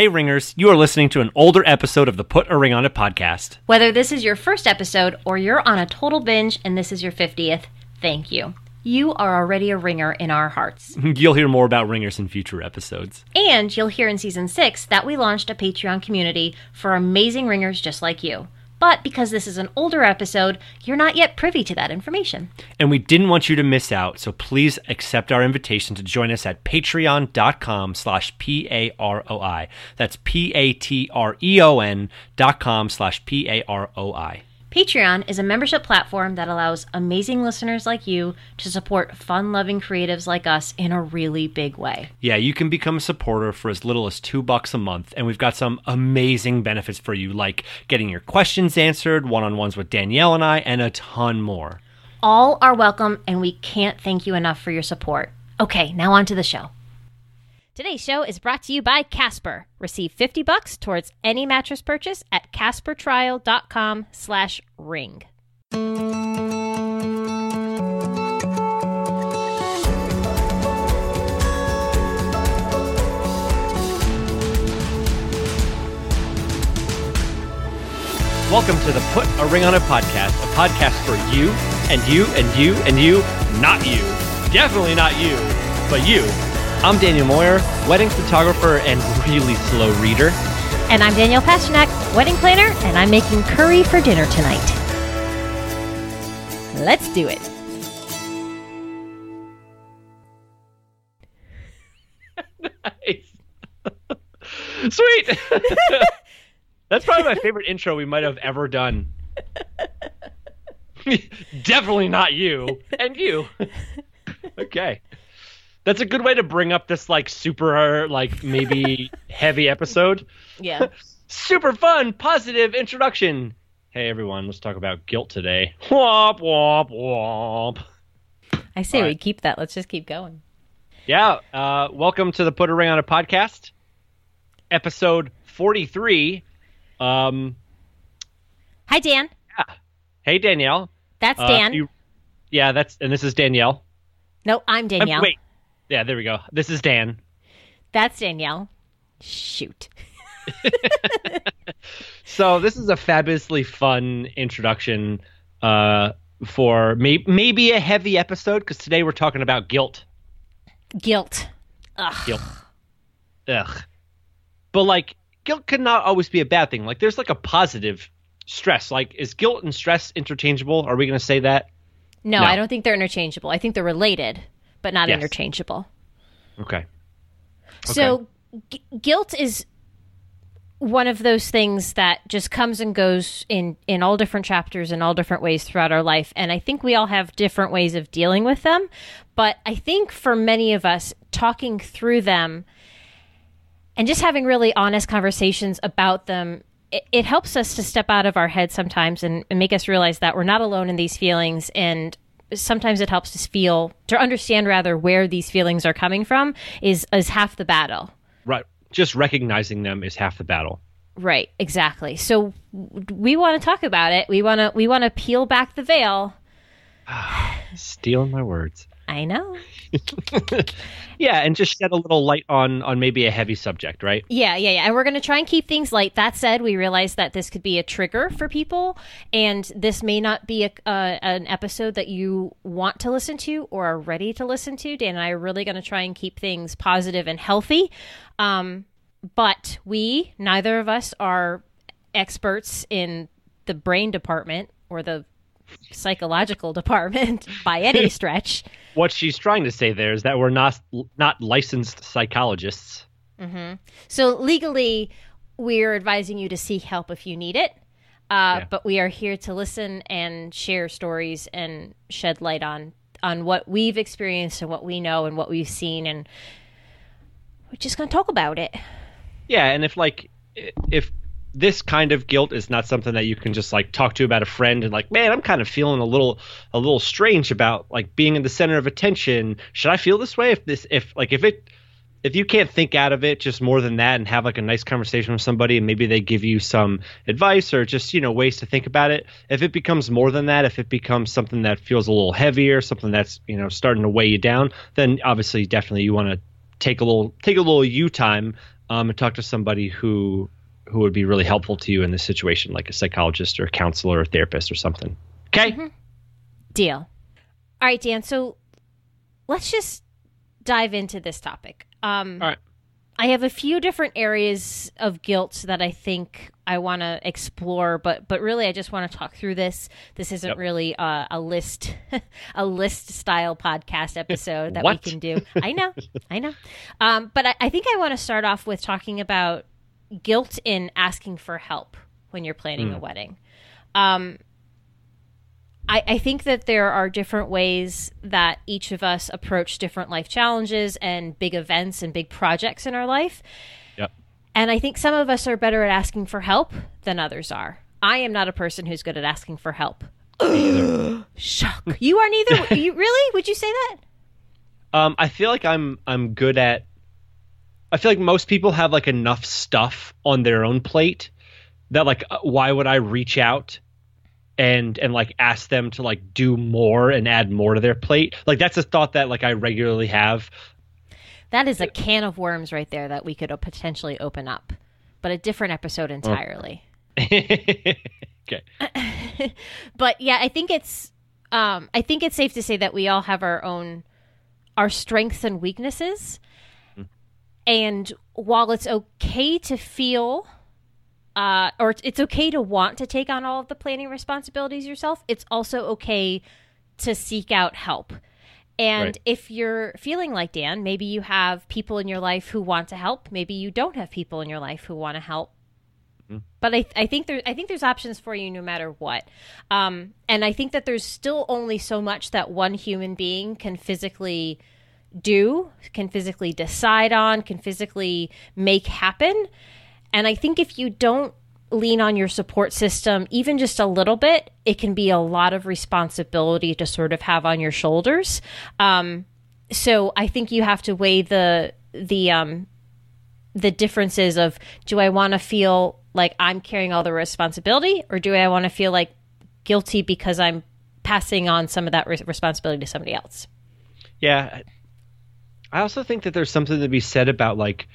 Hey, Ringers, you are listening to an older episode of the Put a Ring on It podcast. Whether this is your first episode or you're on a total binge and this is your 50th, thank you. You are already a ringer in our hearts. You'll hear more about Ringers in future episodes. And you'll hear in season six that we launched a Patreon community for amazing ringers just like you. But because this is an older episode, you're not yet privy to that information. And we didn't want you to miss out, so please accept our invitation to join us at patreon.com slash P-A-R-O-I. That's P-A-T-R-E-O-N dot com slash P-A-R-O-I. Patreon is a membership platform that allows amazing listeners like you to support fun loving creatives like us in a really big way. Yeah, you can become a supporter for as little as two bucks a month, and we've got some amazing benefits for you, like getting your questions answered, one on ones with Danielle and I, and a ton more. All are welcome, and we can't thank you enough for your support. Okay, now on to the show. Today's show is brought to you by Casper. Receive 50 bucks towards any mattress purchase at caspertrial.com slash ring. Welcome to the Put a Ring on It podcast, a podcast for you and you and you and you, not you. Definitely not you, but you. I'm Daniel Moyer, wedding photographer and really slow reader. And I'm Danielle Pasternak, wedding planner, and I'm making curry for dinner tonight. Let's do it. Nice. Sweet. That's probably my favorite intro we might have ever done. Definitely not you. And you. okay. That's a good way to bring up this like super like maybe heavy episode. Yeah. Super fun, positive introduction. Hey everyone, let's talk about guilt today. Womp womp womp. I say All we right. keep that. Let's just keep going. Yeah, uh, welcome to the Put a Ring on a podcast, episode forty-three. Um, Hi, Dan. Yeah. hey Danielle. That's Uh, Dan. you- yeah, that's and this is Danielle. no, I'm Uh, Danielle. wait, yeah, there we go. This is Dan. That's Danielle. Shoot. So this is a fabulously fun introduction uh, for may- maybe a heavy episode because today we're talking about guilt. Guilt. Ugh. Guilt. Ugh. But like guilt cannot always be a bad thing. Like there's like a positive stress. Like is guilt and stress interchangeable? Are we going to say that? No, No. I don't think they're interchangeable. I think they're related, but not Yes. interchangeable. Okay. So, gu- guilt is one of those things that just comes and goes in in all different chapters in all different ways throughout our life and i think we all have different ways of dealing with them but i think for many of us talking through them and just having really honest conversations about them it, it helps us to step out of our head sometimes and, and make us realize that we're not alone in these feelings and sometimes it helps us feel to understand rather where these feelings are coming from is is half the battle Right. Just recognizing them is half the battle. right exactly so we want to talk about it we want to we want to peel back the veil Stealing my words. I know Yeah, and just shed a little light on on maybe a heavy subject, right? Yeah, yeah, yeah. And we're going to try and keep things light. That said, we realize that this could be a trigger for people, and this may not be a, uh, an episode that you want to listen to or are ready to listen to. Dan and I are really going to try and keep things positive and healthy. Um, but we, neither of us, are experts in the brain department or the psychological department by any stretch. What she's trying to say there is that we're not not licensed psychologists. So legally, we're advising you to seek help if you need it. Uh, Yeah. But we are here to listen and share stories and shed light on on what we've experienced and what we know and what we've seen, and we're just going to talk about it. Yeah, and if like if this kind of guilt is not something that you can just like talk to about a friend and like, man, I'm kind of feeling a little a little strange about like being in the center of attention. Should I feel this way if this if like if it if you can't think out of it just more than that and have like a nice conversation with somebody and maybe they give you some advice or just you know ways to think about it if it becomes more than that if it becomes something that feels a little heavier something that's you know starting to weigh you down then obviously definitely you want to take a little take a little you time um, and talk to somebody who who would be really helpful to you in this situation, like a psychologist or a counselor or a therapist or something. Okay. Mm-hmm. Deal. All right, Dan. So let's just dive into this topic. Um, All right. I have a few different areas of guilt that I think I want to explore, but but really I just want to talk through this. This isn't yep. really a, a list a list style podcast episode that we can do. I know, I know, um, but I, I think I want to start off with talking about guilt in asking for help when you're planning mm. a wedding. Um, I, I think that there are different ways that each of us approach different life challenges and big events and big projects in our life. Yep. And I think some of us are better at asking for help than others are. I am not a person who's good at asking for help. Shock. You are neither. you really? Would you say that? Um, I feel like I'm I'm good at. I feel like most people have like enough stuff on their own plate that like uh, why would I reach out and and like ask them to like do more and add more to their plate. Like that's a thought that like I regularly have. That is a can of worms right there that we could potentially open up, but a different episode entirely. okay. but yeah, I think it's um I think it's safe to say that we all have our own our strengths and weaknesses. And while it's okay to feel uh, or it's okay to want to take on all of the planning responsibilities yourself. It's also okay to seek out help. And right. if you're feeling like Dan, maybe you have people in your life who want to help. Maybe you don't have people in your life who want to help. Mm-hmm. But I, I think there, I think there's options for you no matter what. Um, and I think that there's still only so much that one human being can physically do, can physically decide on, can physically make happen. And I think if you don't lean on your support system even just a little bit, it can be a lot of responsibility to sort of have on your shoulders. Um, so I think you have to weigh the the um, the differences of do I want to feel like I'm carrying all the responsibility, or do I want to feel like guilty because I'm passing on some of that re- responsibility to somebody else? Yeah, I also think that there's something to be said about like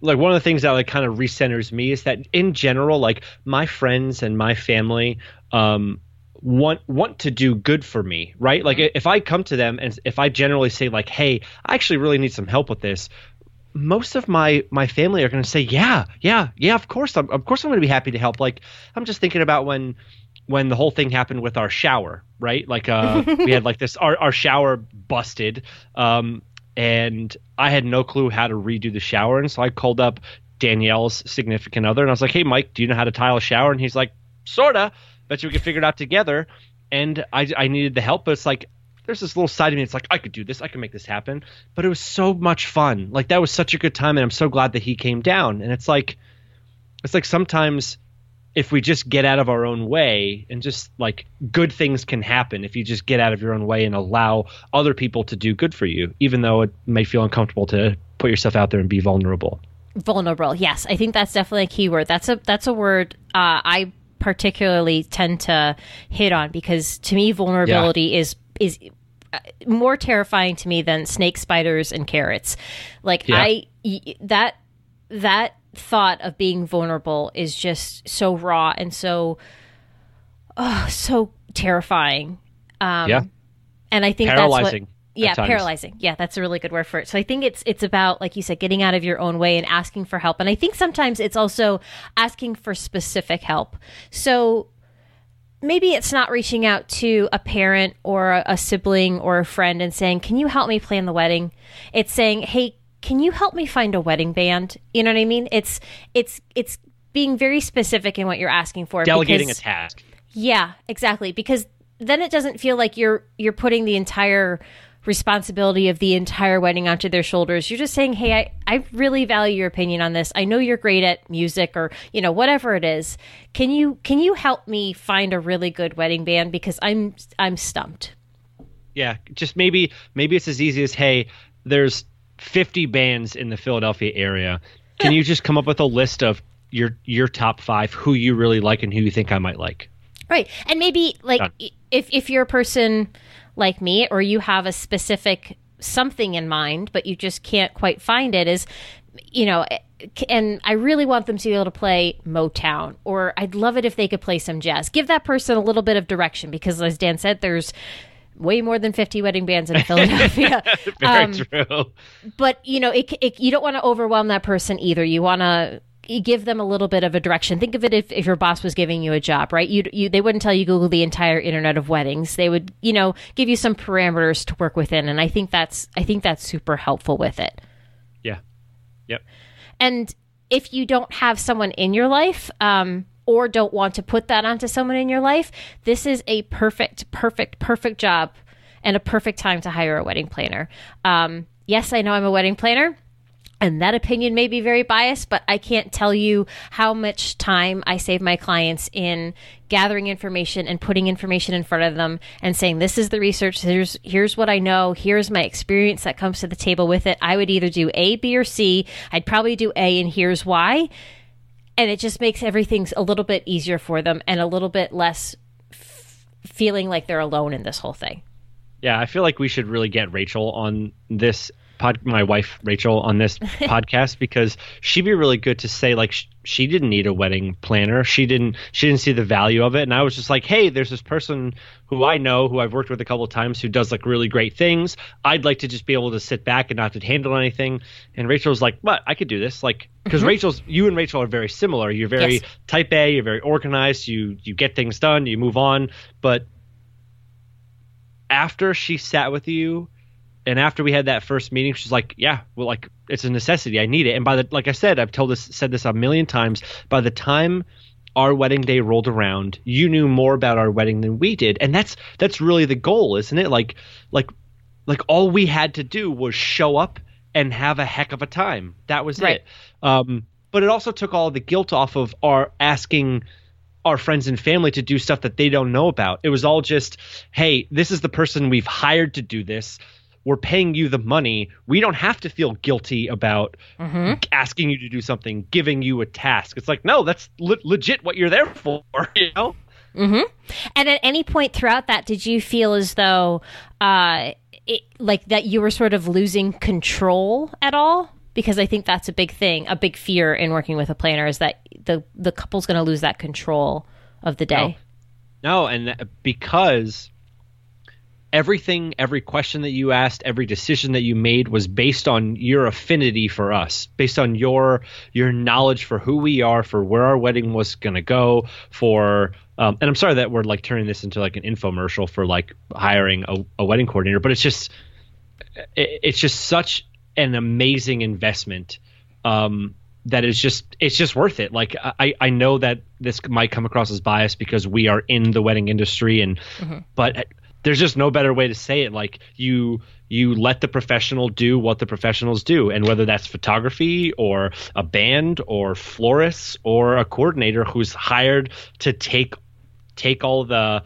like one of the things that like kind of recenters me is that in general like my friends and my family um want want to do good for me right like mm-hmm. if i come to them and if i generally say like hey i actually really need some help with this most of my my family are going to say yeah yeah yeah of course I'm, of course i'm going to be happy to help like i'm just thinking about when when the whole thing happened with our shower right like uh we had like this our, our shower busted um and I had no clue how to redo the shower, and so I called up Danielle's significant other, and I was like, "Hey, Mike, do you know how to tile a shower?" And he's like, "Sorta." Bet you we can figure it out together. And I, I needed the help, but it's like there's this little side of me. It's like I could do this, I could make this happen. But it was so much fun. Like that was such a good time, and I'm so glad that he came down. And it's like, it's like sometimes if we just get out of our own way and just like good things can happen if you just get out of your own way and allow other people to do good for you, even though it may feel uncomfortable to put yourself out there and be vulnerable. Vulnerable, yes, I think that's definitely a key word. That's a that's a word uh, I particularly tend to hit on because to me, vulnerability yeah. is is uh, more terrifying to me than snake spiders and carrots. Like yeah. I that that thought of being vulnerable is just so raw and so oh, so terrifying. Um, yeah, and I think paralyzing. That's what, yeah, paralyzing. Yeah, that's a really good word for it. So I think it's it's about like you said, getting out of your own way and asking for help. And I think sometimes it's also asking for specific help. So maybe it's not reaching out to a parent or a sibling or a friend and saying, "Can you help me plan the wedding?" It's saying, "Hey, can you help me find a wedding band? You know what I mean? It's it's it's being very specific in what you're asking for. Delegating because, a task. Yeah, exactly. Because then it doesn't feel like you're you're putting the entire responsibility of the entire wedding onto their shoulders. You're just saying, "Hey, I I really value your opinion on this. I know you're great at music or, you know, whatever it is. Can you can you help me find a really good wedding band because I'm I'm stumped." Yeah, just maybe maybe it's as easy as, "Hey, there's 50 bands in the Philadelphia area. Can you just come up with a list of your your top five who you really like and who you think I might like? Right, and maybe like Done. if if you're a person like me or you have a specific something in mind, but you just can't quite find it, is you know, eh, and I really want them to be able to play Motown, or I'd love it if they could play some jazz. Give that person a little bit of direction because, as Dan said, there's way more than 50 wedding bands in Philadelphia. Very um, true. But, you know, it, it, you don't want to overwhelm that person either. You want to give them a little bit of a direction. Think of it if, if your boss was giving you a job, right? You, you they wouldn't tell you Google the entire internet of weddings. They would, you know, give you some parameters to work within, and I think that's I think that's super helpful with it. Yeah. Yep. And if you don't have someone in your life, um, or don't want to put that onto someone in your life, this is a perfect, perfect, perfect job and a perfect time to hire a wedding planner. Um, yes, I know I'm a wedding planner. And that opinion may be very biased, but I can't tell you how much time I save my clients in gathering information and putting information in front of them and saying, this is the research. Here's, here's what I know. Here's my experience that comes to the table with it. I would either do A, B, or C. I'd probably do A and here's why. And it just makes everything a little bit easier for them and a little bit less f- feeling like they're alone in this whole thing. Yeah, I feel like we should really get Rachel on this pod, my wife Rachel on this podcast because she'd be really good to say like sh- she didn't need a wedding planner. She didn't she didn't see the value of it and I was just like, "Hey, there's this person who I know who I've worked with a couple of times who does like really great things. I'd like to just be able to sit back and not to handle anything." And Rachel's like, "What? I could do this." Like because mm-hmm. Rachel's you and Rachel are very similar. You're very yes. type A, you're very organized, you you get things done, you move on, but after she sat with you and after we had that first meeting, she's like, "Yeah, well, like it's a necessity. I need it." And by the like I said, I've told this said this a million times. By the time our wedding day rolled around, you knew more about our wedding than we did, and that's that's really the goal, isn't it? Like like like all we had to do was show up and have a heck of a time. That was right. it. Um, but it also took all the guilt off of our asking our friends and family to do stuff that they don't know about. It was all just, hey, this is the person we've hired to do this we're paying you the money. We don't have to feel guilty about mm-hmm. asking you to do something, giving you a task. It's like, no, that's le- legit what you're there for, you know? Mm-hmm. And at any point throughout that, did you feel as though, uh, it, like that you were sort of losing control at all? Because I think that's a big thing, a big fear in working with a planner is that the the couple's going to lose that control of the day. No, no and because everything, every question that you asked, every decision that you made was based on your affinity for us, based on your your knowledge for who we are, for where our wedding was going to go, for um, and I'm sorry that we're like turning this into like an infomercial for like hiring a, a wedding coordinator, but it's just it, it's just such an amazing investment. Um, that is just it's just worth it. Like I I know that this might come across as biased because we are in the wedding industry and mm-hmm. but there's just no better way to say it. Like you you let the professional do what the professionals do. And whether that's photography or a band or florists or a coordinator who's hired to take take all the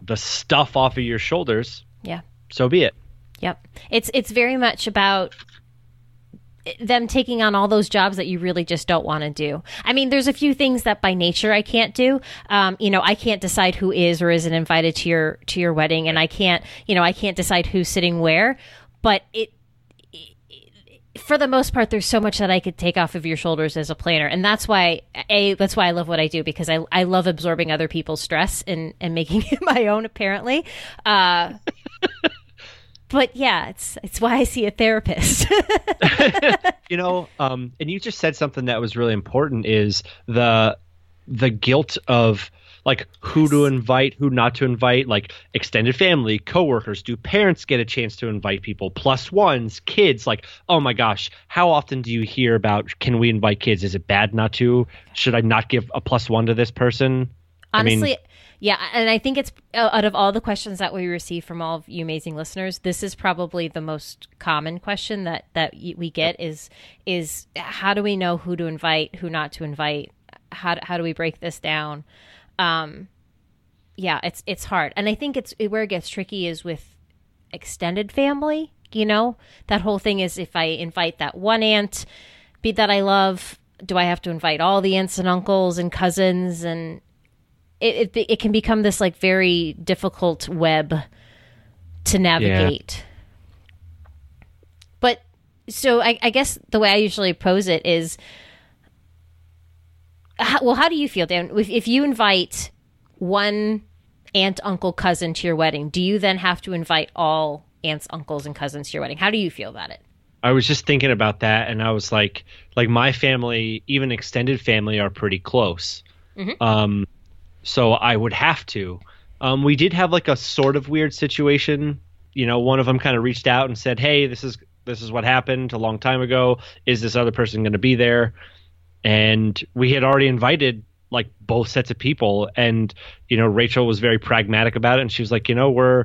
the stuff off of your shoulders yeah. so be it. Yep. It's it's very much about them taking on all those jobs that you really just don't want to do. I mean, there's a few things that by nature I can't do. Um, you know, I can't decide who is or isn't invited to your to your wedding, and I can't, you know, I can't decide who's sitting where. But it, for the most part, there's so much that I could take off of your shoulders as a planner, and that's why a that's why I love what I do because I I love absorbing other people's stress and and making it my own. Apparently. Uh, but yeah, it's it's why I see a therapist. you know, um, and you just said something that was really important is the the guilt of like who yes. to invite, who not to invite, like extended family, coworkers. Do parents get a chance to invite people? Plus ones, kids. Like, oh my gosh, how often do you hear about can we invite kids? Is it bad not to? Should I not give a plus one to this person? Honestly. I mean, yeah, and I think it's uh, out of all the questions that we receive from all of you amazing listeners, this is probably the most common question that that we get is is how do we know who to invite, who not to invite? How how do we break this down? Um, yeah, it's it's hard, and I think it's where it gets tricky is with extended family. You know, that whole thing is if I invite that one aunt, be that I love, do I have to invite all the aunts and uncles and cousins and it, it, it can become this like very difficult web to navigate. Yeah. But so I, I guess the way I usually pose it is, how, well, how do you feel, Dan? If, if you invite one aunt, uncle, cousin to your wedding, do you then have to invite all aunts, uncles, and cousins to your wedding? How do you feel about it? I was just thinking about that, and I was like, like my family, even extended family, are pretty close. Mm-hmm. Um, so I would have to. Um, we did have like a sort of weird situation. You know, one of them kind of reached out and said, "Hey, this is this is what happened a long time ago. Is this other person going to be there?" And we had already invited like both sets of people, and you know, Rachel was very pragmatic about it, and she was like, "You know, we're."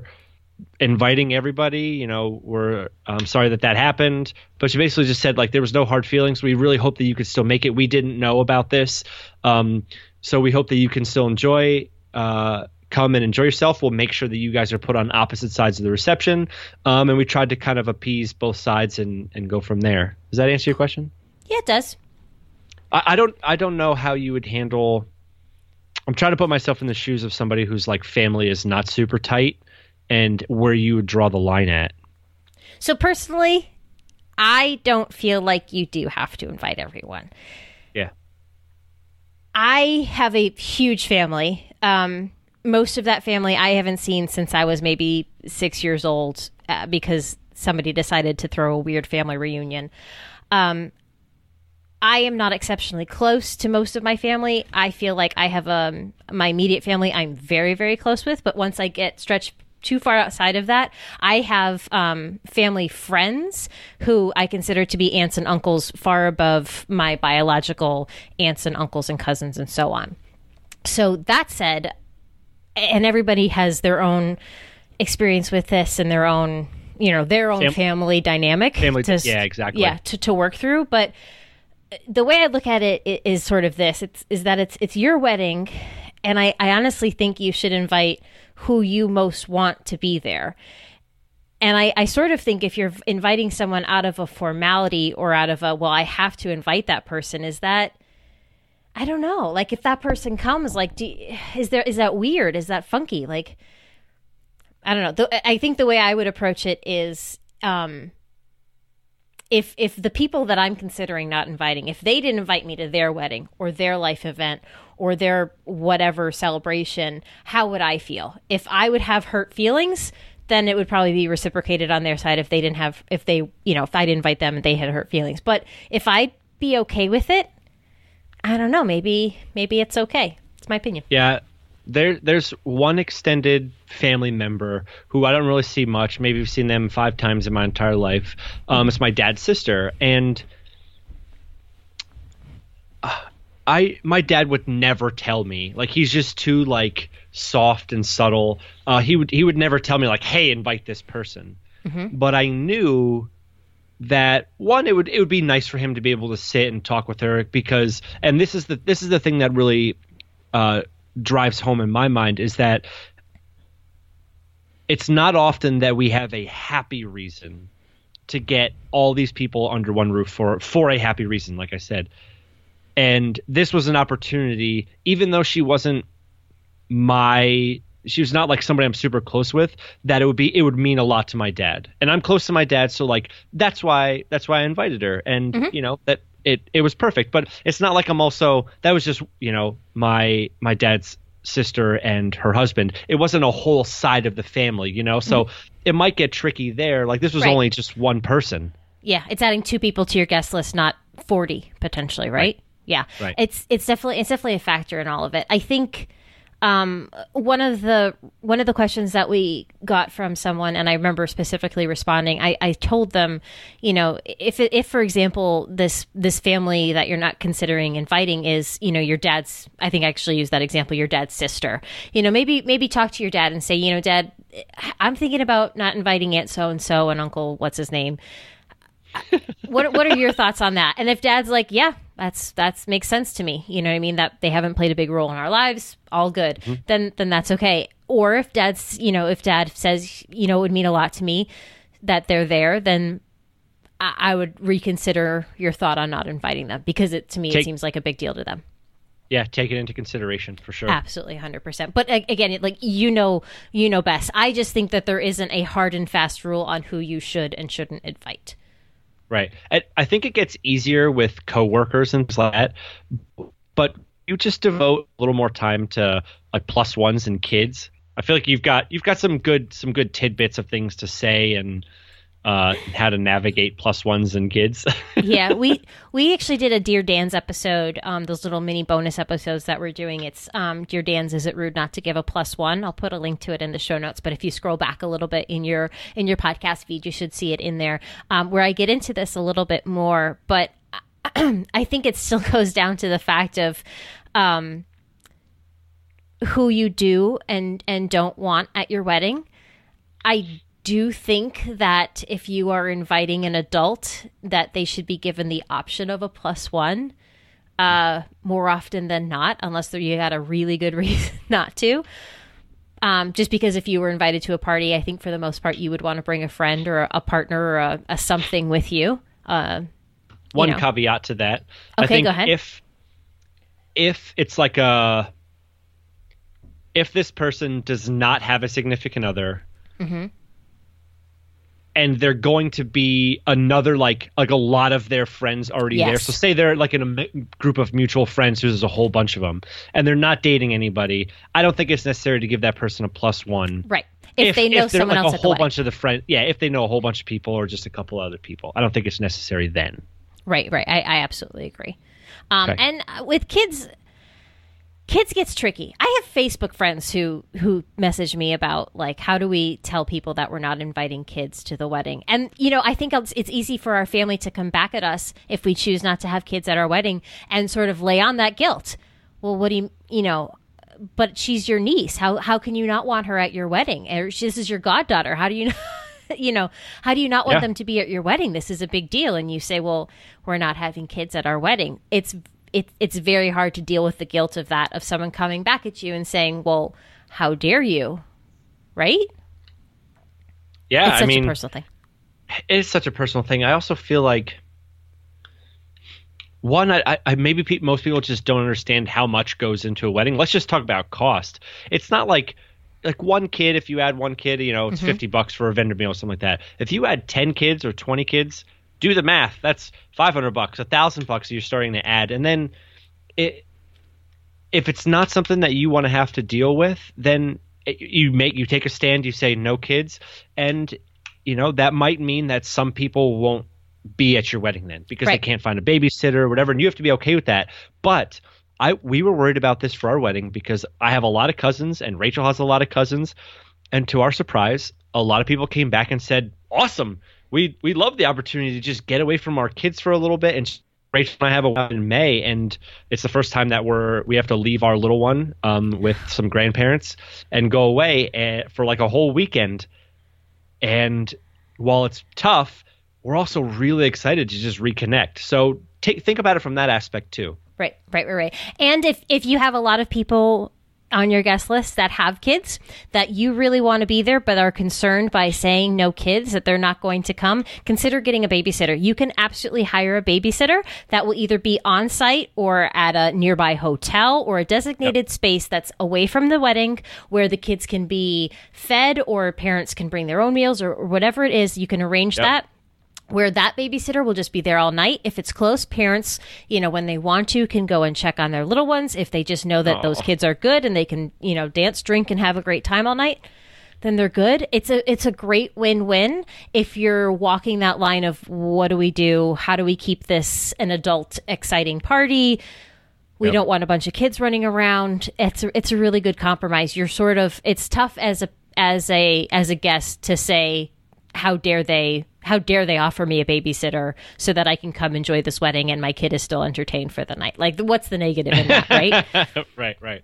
Inviting everybody. You know, we're I'm sorry that that happened, but she basically just said like there was no hard feelings. We really hope that you could still make it. We didn't know about this, um, so we hope that you can still enjoy. Uh, come and enjoy yourself. We'll make sure that you guys are put on opposite sides of the reception. Um, and we tried to kind of appease both sides and, and go from there. Does that answer your question? Yeah, it does. I, I don't I don't know how you would handle. I'm trying to put myself in the shoes of somebody whose like family is not super tight, and where you would draw the line at. So personally, I don't feel like you do have to invite everyone. Yeah. I have a huge family. Um, most of that family I haven't seen since I was maybe six years old uh, because somebody decided to throw a weird family reunion. Um, I am not exceptionally close to most of my family. I feel like I have um, my immediate family I'm very, very close with, but once I get stretched too far outside of that, I have um, family friends who I consider to be aunts and uncles far above my biological aunts and uncles and cousins and so on. So that said, and everybody has their own experience with this and their own you know their own Fam- family dynamic family to, yeah exactly. yeah to, to work through. But the way i look at it is sort of this. It's is that it's it's your wedding and i i honestly think you should invite who you most want to be there and I, I sort of think if you're inviting someone out of a formality or out of a well i have to invite that person is that I don't know. Like if that person comes, like, do, is there is that weird? Is that funky? Like, I don't know. I think the way I would approach it is, um, if if the people that I'm considering not inviting, if they didn't invite me to their wedding or their life event or their whatever celebration, how would I feel? If I would have hurt feelings, then it would probably be reciprocated on their side if they didn't have if they you know if I didn't invite them and they had hurt feelings. But if I'd be okay with it, I don't know. Maybe maybe it's okay. It's my opinion. Yeah, there there's one extended family member who I don't really see much. Maybe I've seen them five times in my entire life. Um, it's my dad's sister, and uh, I my dad would never tell me. Like he's just too like soft and subtle. Uh, he would he would never tell me like, hey, invite this person. Mm-hmm. But I knew that one it would it would be nice for him to be able to sit and talk with her because and this is the this is the thing that really uh, drives home in my mind is that it's not often that we have a happy reason to get all these people under one roof for for a happy reason like i said and this was an opportunity even though she wasn't my she was not like somebody I'm super close with, that it would be it would mean a lot to my dad. And I'm close to my dad, so like that's why that's why I invited her. And mm-hmm. you know, that it it was perfect. But it's not like I'm also that was just, you know, my my dad's sister and her husband. It wasn't a whole side of the family, you know? So mm-hmm. it might get tricky there. Like this was right. only just one person. Yeah, it's adding two people to your guest list, not 40 potentially, right? right. Yeah. Right. It's it's definitely it's definitely a factor in all of it. I think um, one of the one of the questions that we got from someone, and I remember specifically responding. I, I told them, you know, if if for example this this family that you're not considering inviting is, you know, your dad's. I think I actually used that example. Your dad's sister. You know, maybe maybe talk to your dad and say, you know, Dad, I'm thinking about not inviting Aunt so and so and Uncle what's his name what what are your thoughts on that? And if dad's like, yeah, that's that's makes sense to me. You know what I mean? That they haven't played a big role in our lives, all good. Mm-hmm. Then then that's okay. Or if dad's, you know, if dad says, you know, it would mean a lot to me that they're there, then I, I would reconsider your thought on not inviting them because it to me Take- it seems like a big deal to them yeah take it into consideration for sure absolutely 100% but again like you know you know best i just think that there isn't a hard and fast rule on who you should and shouldn't invite Right. I, I think it gets easier with coworkers and things like that, but you just devote a little more time to like plus ones and kids. I feel like you've got you've got some good some good tidbits of things to say and uh, how to navigate plus ones and kids. yeah, we we actually did a Dear Dan's episode, um, those little mini bonus episodes that we're doing. It's um, Dear Dan's. Is it rude not to give a plus one? I'll put a link to it in the show notes. But if you scroll back a little bit in your in your podcast feed, you should see it in there, um, where I get into this a little bit more. But I think it still goes down to the fact of um, who you do and and don't want at your wedding. I do you think that if you are inviting an adult, that they should be given the option of a plus one uh, more often than not, unless you had a really good reason not to. Um, just because if you were invited to a party, I think for the most part you would want to bring a friend or a, partner or a, a something with you. Uh, One you know. caveat to that. Okay, I think go ahead. If if it's like a if this person does not have a significant other, Mm-hmm. And they're going to be another like like a lot of their friends already Yes. there. So say they're like in a group of mutual friends, there's a whole bunch of them, and they're not dating anybody. I don't think it's necessary to give that person a plus one. Right. If, they know they're someone like else a whole bunch of the friend, yeah. If they know a whole bunch of people or just a couple other people, I don't think it's necessary then. Right, right. I, I absolutely agree. Um, Okay. And uh, with kids, kids gets tricky. I Facebook friends who who message me about like how do we tell people that we're not inviting kids to the wedding? And you know, I think it's, it's easy for our family to come back at us if we choose not to have kids at our wedding and sort of lay on that guilt. Well, what do you you know? But she's your niece. How how can you not want her at your wedding? Or this is your goddaughter. How do you? you know, how do you not want Yeah. them to be at your wedding? This is a big deal. And you say, well, we're not having kids at our wedding. It's it, it's very hard to deal with the guilt of that of someone coming back at you and saying, well, how dare you, right? Yeah, it's such I mean, a personal thing. it is such a personal thing. I also feel like one, I, I- maybe pe- most people just don't understand how much goes into a wedding. Let's just talk about cost. It's not like like one kid. If you add one kid, you know, it's mm-hmm. fifty bucks for a vendor meal or something like that. If you add ten kids or twenty kids, do the math. That's five hundred bucks, a thousand bucks. You're starting to add, and then it. If it's not something that you want to have to deal with, then it- you make you take a stand. You say no kids, and you know that might mean that some people won't be at your wedding then because Right. they can't find a babysitter or whatever and you have to be okay with that but i we were worried about this for our wedding because i have a lot of cousins and rachel has a lot of cousins and to our surprise a lot of people came back and said awesome we we love the opportunity to just get away from our kids for a little bit and Rachel and I have a wedding in May, and it's the first time that we're we have to leave our little one um, with some grandparents and go away uh, for like a whole weekend. And while it's tough, we're also really excited to just reconnect. So take think about it from that aspect too. Right, right, right, right. And if if you have a lot of people on your guest list that have kids that you really want to be there but are concerned by saying no kids that they're not going to come consider getting a babysitter. You can absolutely hire a babysitter that will either be on site or at a nearby hotel or a designated space that's away from the wedding where the kids can be fed or parents can bring their own meals or, or whatever it is. You can arrange Yep. that where that babysitter will just be there all night. If it's close, parents, you know, when they want to, can go and check on their little ones. If they just know that oh. those kids are good and they can, you know, dance, drink, and have a great time all night, then they're good. It's a it's a great win win if you're walking that line of what do we do? How do we keep this an adult exciting party? We Yep. don't want a bunch of kids running around. It's a, it's a really good compromise. You're sort of it's tough as a as a as a guest to say how dare they how dare they offer me a babysitter so that I can come enjoy this wedding and my kid is still entertained for the night. Like what's the negative in that, right? right, right.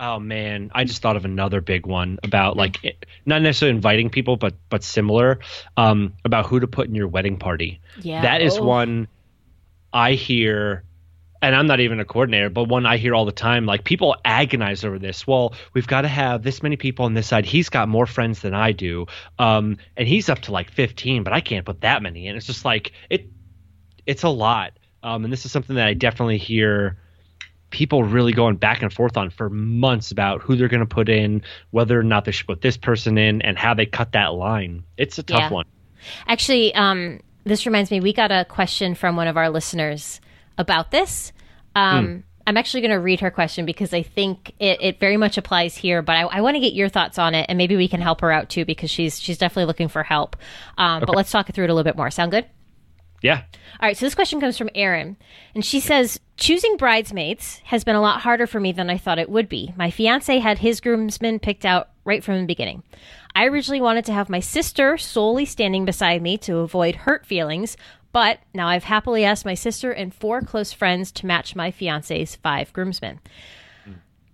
Oh man, I just thought of another big one about like it, not necessarily inviting people, but but similar um, about who to put in your wedding party. Yeah. that is Oh. one I hear, and I'm not even a coordinator, but one I hear all the time. Like people agonize over this. Well, we've got to have this many people on this side. He's got more friends than I do, um, and he's up to like 15, but I can't put that many in. It's just like it. It's a lot, um, and this is something that I definitely hear people really going back and forth on for months about who they're going to put in, whether or not they should put this person in, and how they cut that line. It's a tough Yeah. one. Actually, um, this reminds me, we got a question from one of our listeners about this. Um, mm. I'm actually going to read her question because I think it, it very much applies here. But I, I want to get your thoughts on it, and maybe we can help her out too because she's she's definitely looking for help. Um, okay. But let's talk through it a little bit more. Sound good? Yeah. All right. So this question comes from Erin, and she says, "Choosing bridesmaids has been a lot harder for me than I thought it would be. My fiance had his groomsmen picked out right from the beginning. I originally wanted to have my sister solely standing beside me to avoid hurt feelings, but now I've happily asked my sister and four close friends to match my fiance's five groomsmen.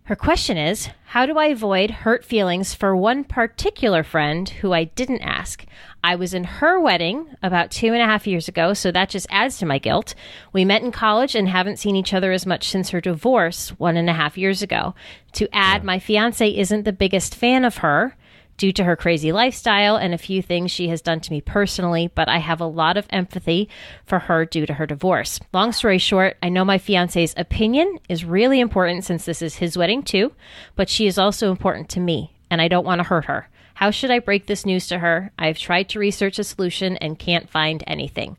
Her question is How do I avoid hurt feelings for one particular friend who I didn't ask? I was in her wedding about two and a half years ago, so that just adds to my guilt. We met in college and haven't seen each other as much since her divorce one and a half years ago. To add, my fiance isn't the biggest fan of her due to her crazy lifestyle and a few things she has done to me personally, but I have a lot of empathy for her due to her divorce. Long story short, I know my fiance's opinion is really important since this is his wedding too, but she is also important to me, and I don't want to hurt her. How should I break this news to her? I've tried to research a solution and can't find anything.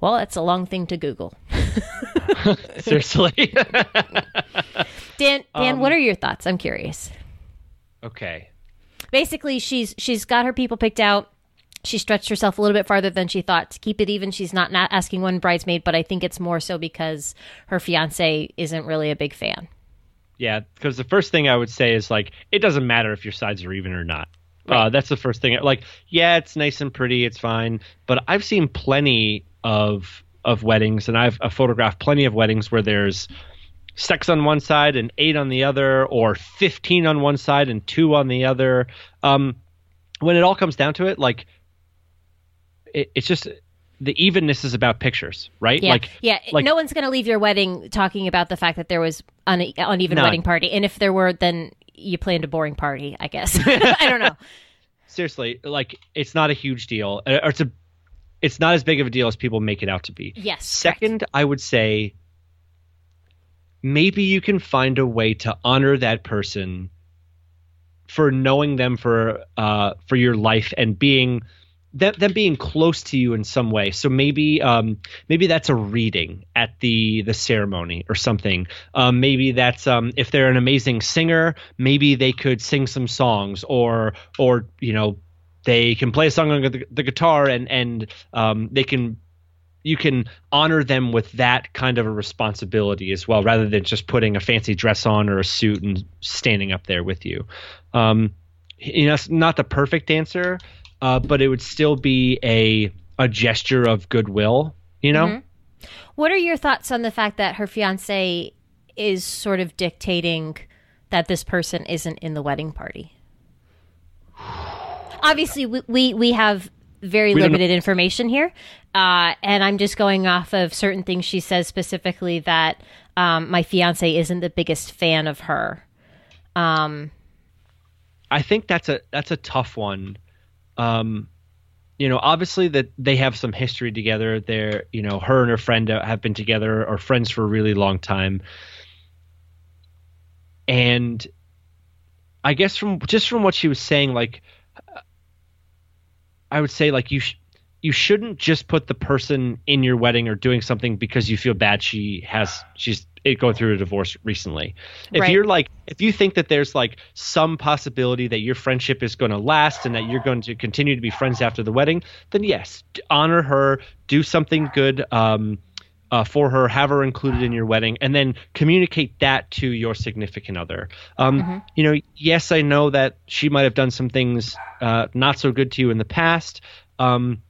Well, it's a long thing to Google. Seriously. Dan, Dan, um, what are your thoughts? I'm curious. Okay basically she's she's got her people picked out she stretched herself a little bit farther than she thought to keep it even. She's not, not asking one bridesmaid, but I think it's more so because her fiance isn't really a big fan. Yeah, because the first thing I would say is like it doesn't matter if your sides are even or not. Uh, right. Uh, that's the first thing. Like, yeah, it's nice and pretty, it's fine, but I've seen plenty of of weddings, and I've, I've photographed plenty of weddings where there's sex on one side and eight on the other, or 15 on one side and two on the other. Um, when it all comes down to it, like it, it's just the evenness is about pictures, right? Yeah, like, yeah. Like, no one's going to leave your wedding talking about the fact that there was an uneven none. wedding party, and if there were, then you planned a boring party. I guess I don't know. Seriously, like it's not a huge deal, or it's a, it's not as big of a deal as people make it out to be. Yes. Second, correct. I would say maybe you can find a way to honor that person for knowing them for uh, for your life and being them, them being close to you in some way. So maybe um, maybe that's a reading at the the ceremony or something. Um, maybe that's um, if they're an amazing singer, maybe they could sing some songs or or you know they can play a song on the, the guitar and and um, they can you can honor them with that kind of a responsibility as well, rather than just putting a fancy dress on or a suit and standing up there with you. Um, you know, it's not the perfect answer, uh, but it would still be a a gesture of goodwill. You know. Mm-hmm. What are your thoughts on the fact that her fiance is sort of dictating that this person isn't in the wedding party? Obviously, we, we, we have very we limited information here. Uh, and I'm just going off of certain things she says specifically that um, my fiance isn't the biggest fan of her. Um, I think that's a that's a tough one. Um, you know, obviously that they have some history together. They're, you know, her and her friend have been together or friends for a really long time. And I guess from just from what she was saying, like I would say like you sh- you shouldn't just put the person in your wedding or doing something because you feel bad she has she's going through a divorce recently. If right. you're like if you think that there's like some possibility that your friendship is going to last and that you're going to continue to be friends after the wedding, then yes, honor her, do something good um, uh, for her, have her included in your wedding, and then communicate that to your significant other. Um, mm-hmm. You know, yes, I know that she might have done some things uh, not so good to you in the past. Um,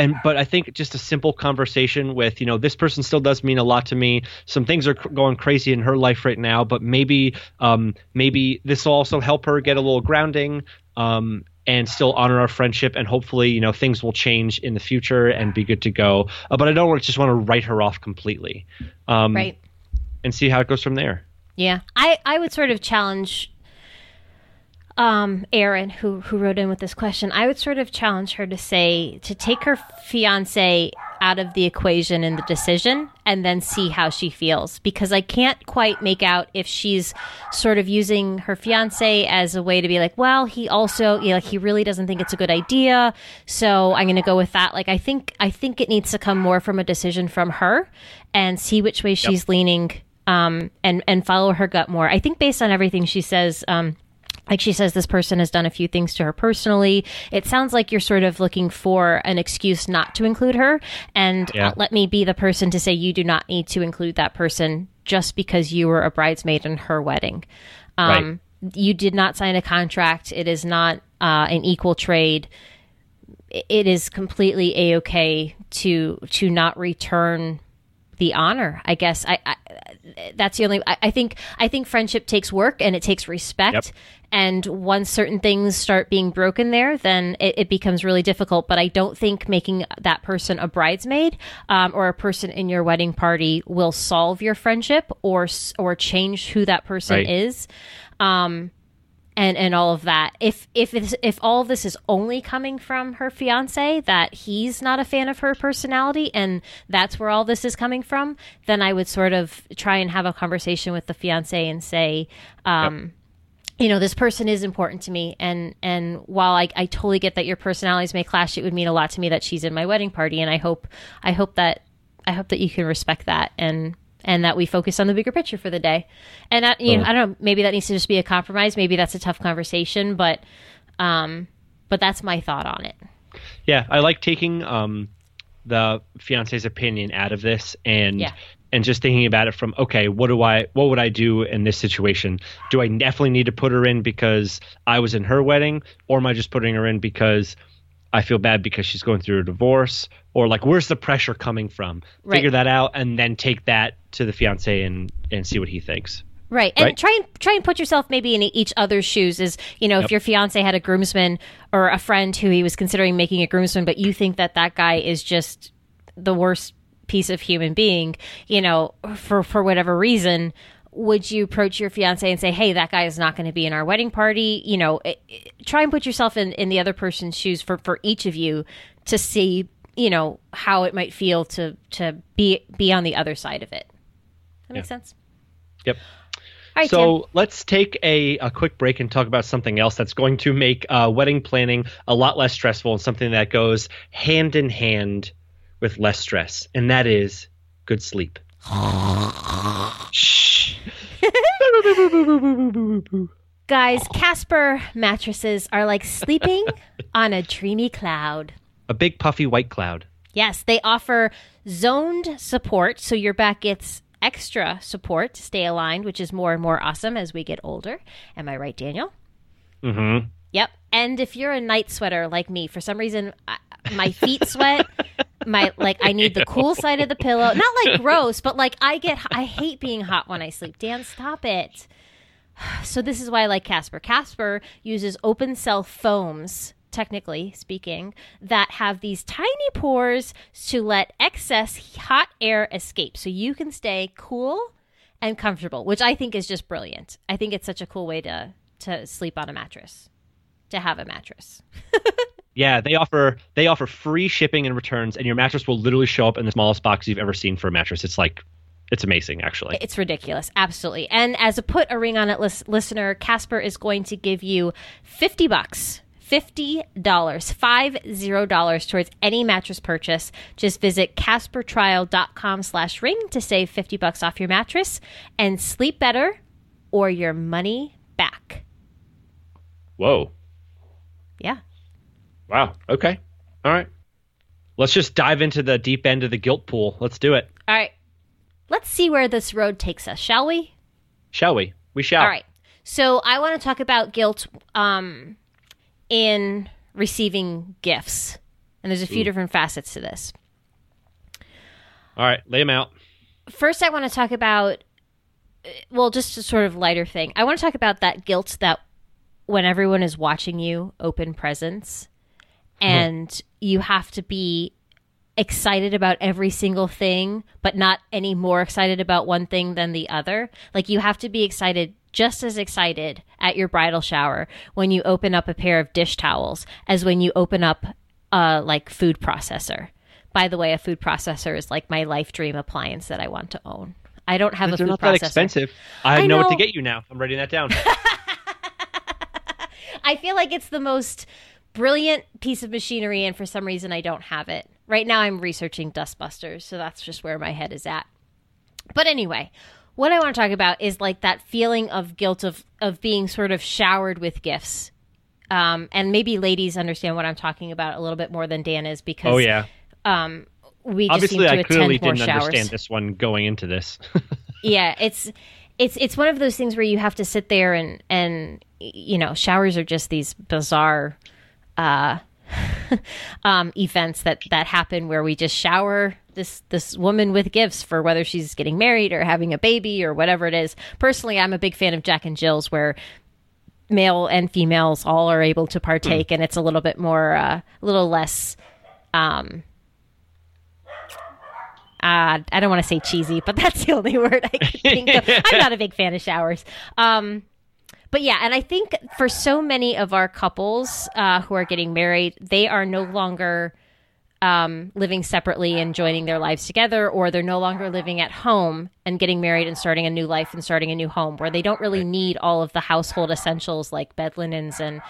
and but I think just a simple conversation with you know this person still does mean a lot to me. Some things are cr- going crazy in her life right now, but maybe um, maybe this will also help her get a little grounding. Um, and still honor our friendship and hopefully you know things will change in the future and be good to go. Uh, but i don't just want to write her off completely. Um, right. and see how it goes from there. Yeah. I i would sort of challenge um Erin who who wrote in with this question. I would sort of challenge her to say to take her fiance out of the equation in the decision and then see how she feels because I can't quite make out if she's sort of using her fiance as a way to be like, well, he also, you know, like he really doesn't think it's a good idea, so I'm going to go with that. Like I think I think it needs to come more from a decision from her and see which way she's yep. leaning um, and and follow her gut more. I think based on everything she says um, like she says this person has done a few things to her personally. It sounds like you're sort of looking for an excuse not to include her. And yeah. uh, let me be the person to say you do not need to include that person just because you were a bridesmaid in her wedding. Um, right. you did not sign a contract. It is not uh, an equal trade. It is completely a-okay to to not return the honor i guess i, I that's the only I, I, think i think friendship takes work and it takes respect yep. And once certain things start being broken there, then it, it, becomes really difficult. But I don't think making that person a bridesmaid um, or a person in your wedding party will solve your friendship or or change who that person right. is. Um, and and all of that. If if if all this is only coming from her fiance, that he's not a fan of her personality, and that's where all this is coming from, then I would sort of try and have a conversation with the fiance and say, um, yep. you know this person is important to me. And and while I, I totally get that your personalities may clash it would mean a lot to me that she's in my wedding party. And i hope i hope that i hope that you can respect that and and that we focus on the bigger picture for the day. And that, you know i don't know maybe that needs to just be a compromise. Maybe that's a tough conversation but um but that's my thought on it. Yeah i like taking um the fiance's opinion out of this and yeah. and just thinking about it from okay what do i what would i do in this situation? Do i definitely need to put her in because i was in her wedding or am i just putting her in because i feel bad because she's going through a divorce or like where's the pressure coming from right. figure that out and then take that to the fiance and and see what he thinks Right. And right? try and try and put yourself maybe in each other's shoes is, you know, yep. if your fiance had a groomsman or a friend who he was considering making a groomsman, but you think that that guy is just the worst piece of human being, you know, for for whatever reason, would you approach your fiance and say, "Hey, that guy is not going to be in our wedding party"? You know, it, it, try and put yourself in in the other person's shoes for for each of you to see, you know, how it might feel to to be be on the other side of it. That makes sense. Yep. Right, so Tim. let's take a, a quick break and talk about something else that's going to make uh, wedding planning a lot less stressful and something that goes hand in hand with less stress, and that is good sleep. Shh. Guys, Casper mattresses are like sleeping on a dreamy cloud. A big puffy white cloud. Yes, they offer zoned support so your back gets extra support to stay aligned, which is more and more awesome as we get older. Am I right, Daniel? Mm-hmm. Yep. And if you're a night sweater like me, for some reason I, my feet sweat my like I need the cool side of the pillow. Not like gross, but like I get I hate being hot when I sleep. Dan, stop it. So this is why I like Casper. Casper uses open cell foams, technically speaking, that have these tiny pores to let excess hot air escape so you can stay cool and comfortable, which I think is just brilliant. I think it's such a cool way to to sleep on a mattress. To have a mattress. Yeah, they offer they offer free shipping and returns, and your mattress will literally show up in the smallest box you've ever seen for a mattress. It's like it's amazing, actually. It's ridiculous, absolutely. And as a put a ring on it lis- listener, Casper is going to give you fifty bucks. $50, $50 towards any mattress purchase. Just visit caspertrial.com slash ring to save 50 bucks off your mattress and sleep better or your money back. Whoa. Yeah. Wow. Okay. All right. Let's just dive into the deep end of the guilt pool. Let's do it. All right. Let's see where this road takes us, shall we? Shall we? We shall. All right. So I want to talk about guilt um, in receiving gifts. And there's a few Ooh. different facets to this. All right, lay them out. First, I want to talk about, well, just a sort of lighter thing. I want to talk about that guilt that when everyone is watching you open presents and you have to be excited about every single thing, but not any more excited about one thing than the other. Like you have to be excited just as excited at your bridal shower when you open up a pair of dish towels as when you open up a like food processor by the way, a food processor is like my life dream appliance that I want to own. I don't have But a they're food not processor. that expensive. I, I know, what to get you now. I'm writing that down. I feel like it's the most brilliant piece of machinery, and for some reason, I don't have it. Right now, I'm researching Dustbusters, so that's just where my head is at. But anyway, what I want to talk about is like that feeling of guilt of of being sort of showered with gifts. Um, and maybe ladies understand what I'm talking about a little bit more than Dan is because oh yeah. um, we just Obviously, seem to I clearly didn't understand this one going into this. yeah it's it's it's one of those things where you have to sit there and and you know showers are just these bizarre uh um events that that happen where we just shower this this woman with gifts for whether she's getting married or having a baby or whatever it is personally i'm a big fan of jack and jill's where male and females all are able to partake and it's a little bit more uh, a little less um uh, I don't want to say cheesy, but that's the only word I could think of. I'm not a big fan of showers. Um, but yeah, and I think for so many of our couples uh, who are getting married, they are no longer um, living separately and joining their lives together, or they're no longer living at home and getting married and starting a new life and starting a new home, where they don't really need all of the household essentials like bed linens and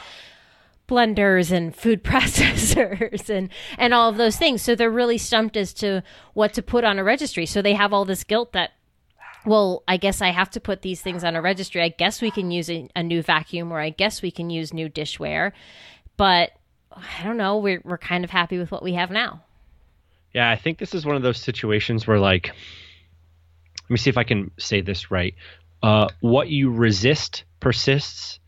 blenders and food processors and and all of those things. So they're really stumped as to what to put on a registry. So they have all this guilt that well i guess i have to put these things on a registry i guess we can use a, a new vacuum or i guess we can use new dishware but i don't know we're, we're kind of happy with what we have now Yeah, I think this is one of those situations where, like, let me see if I can say this right. Uh, what you resist persists.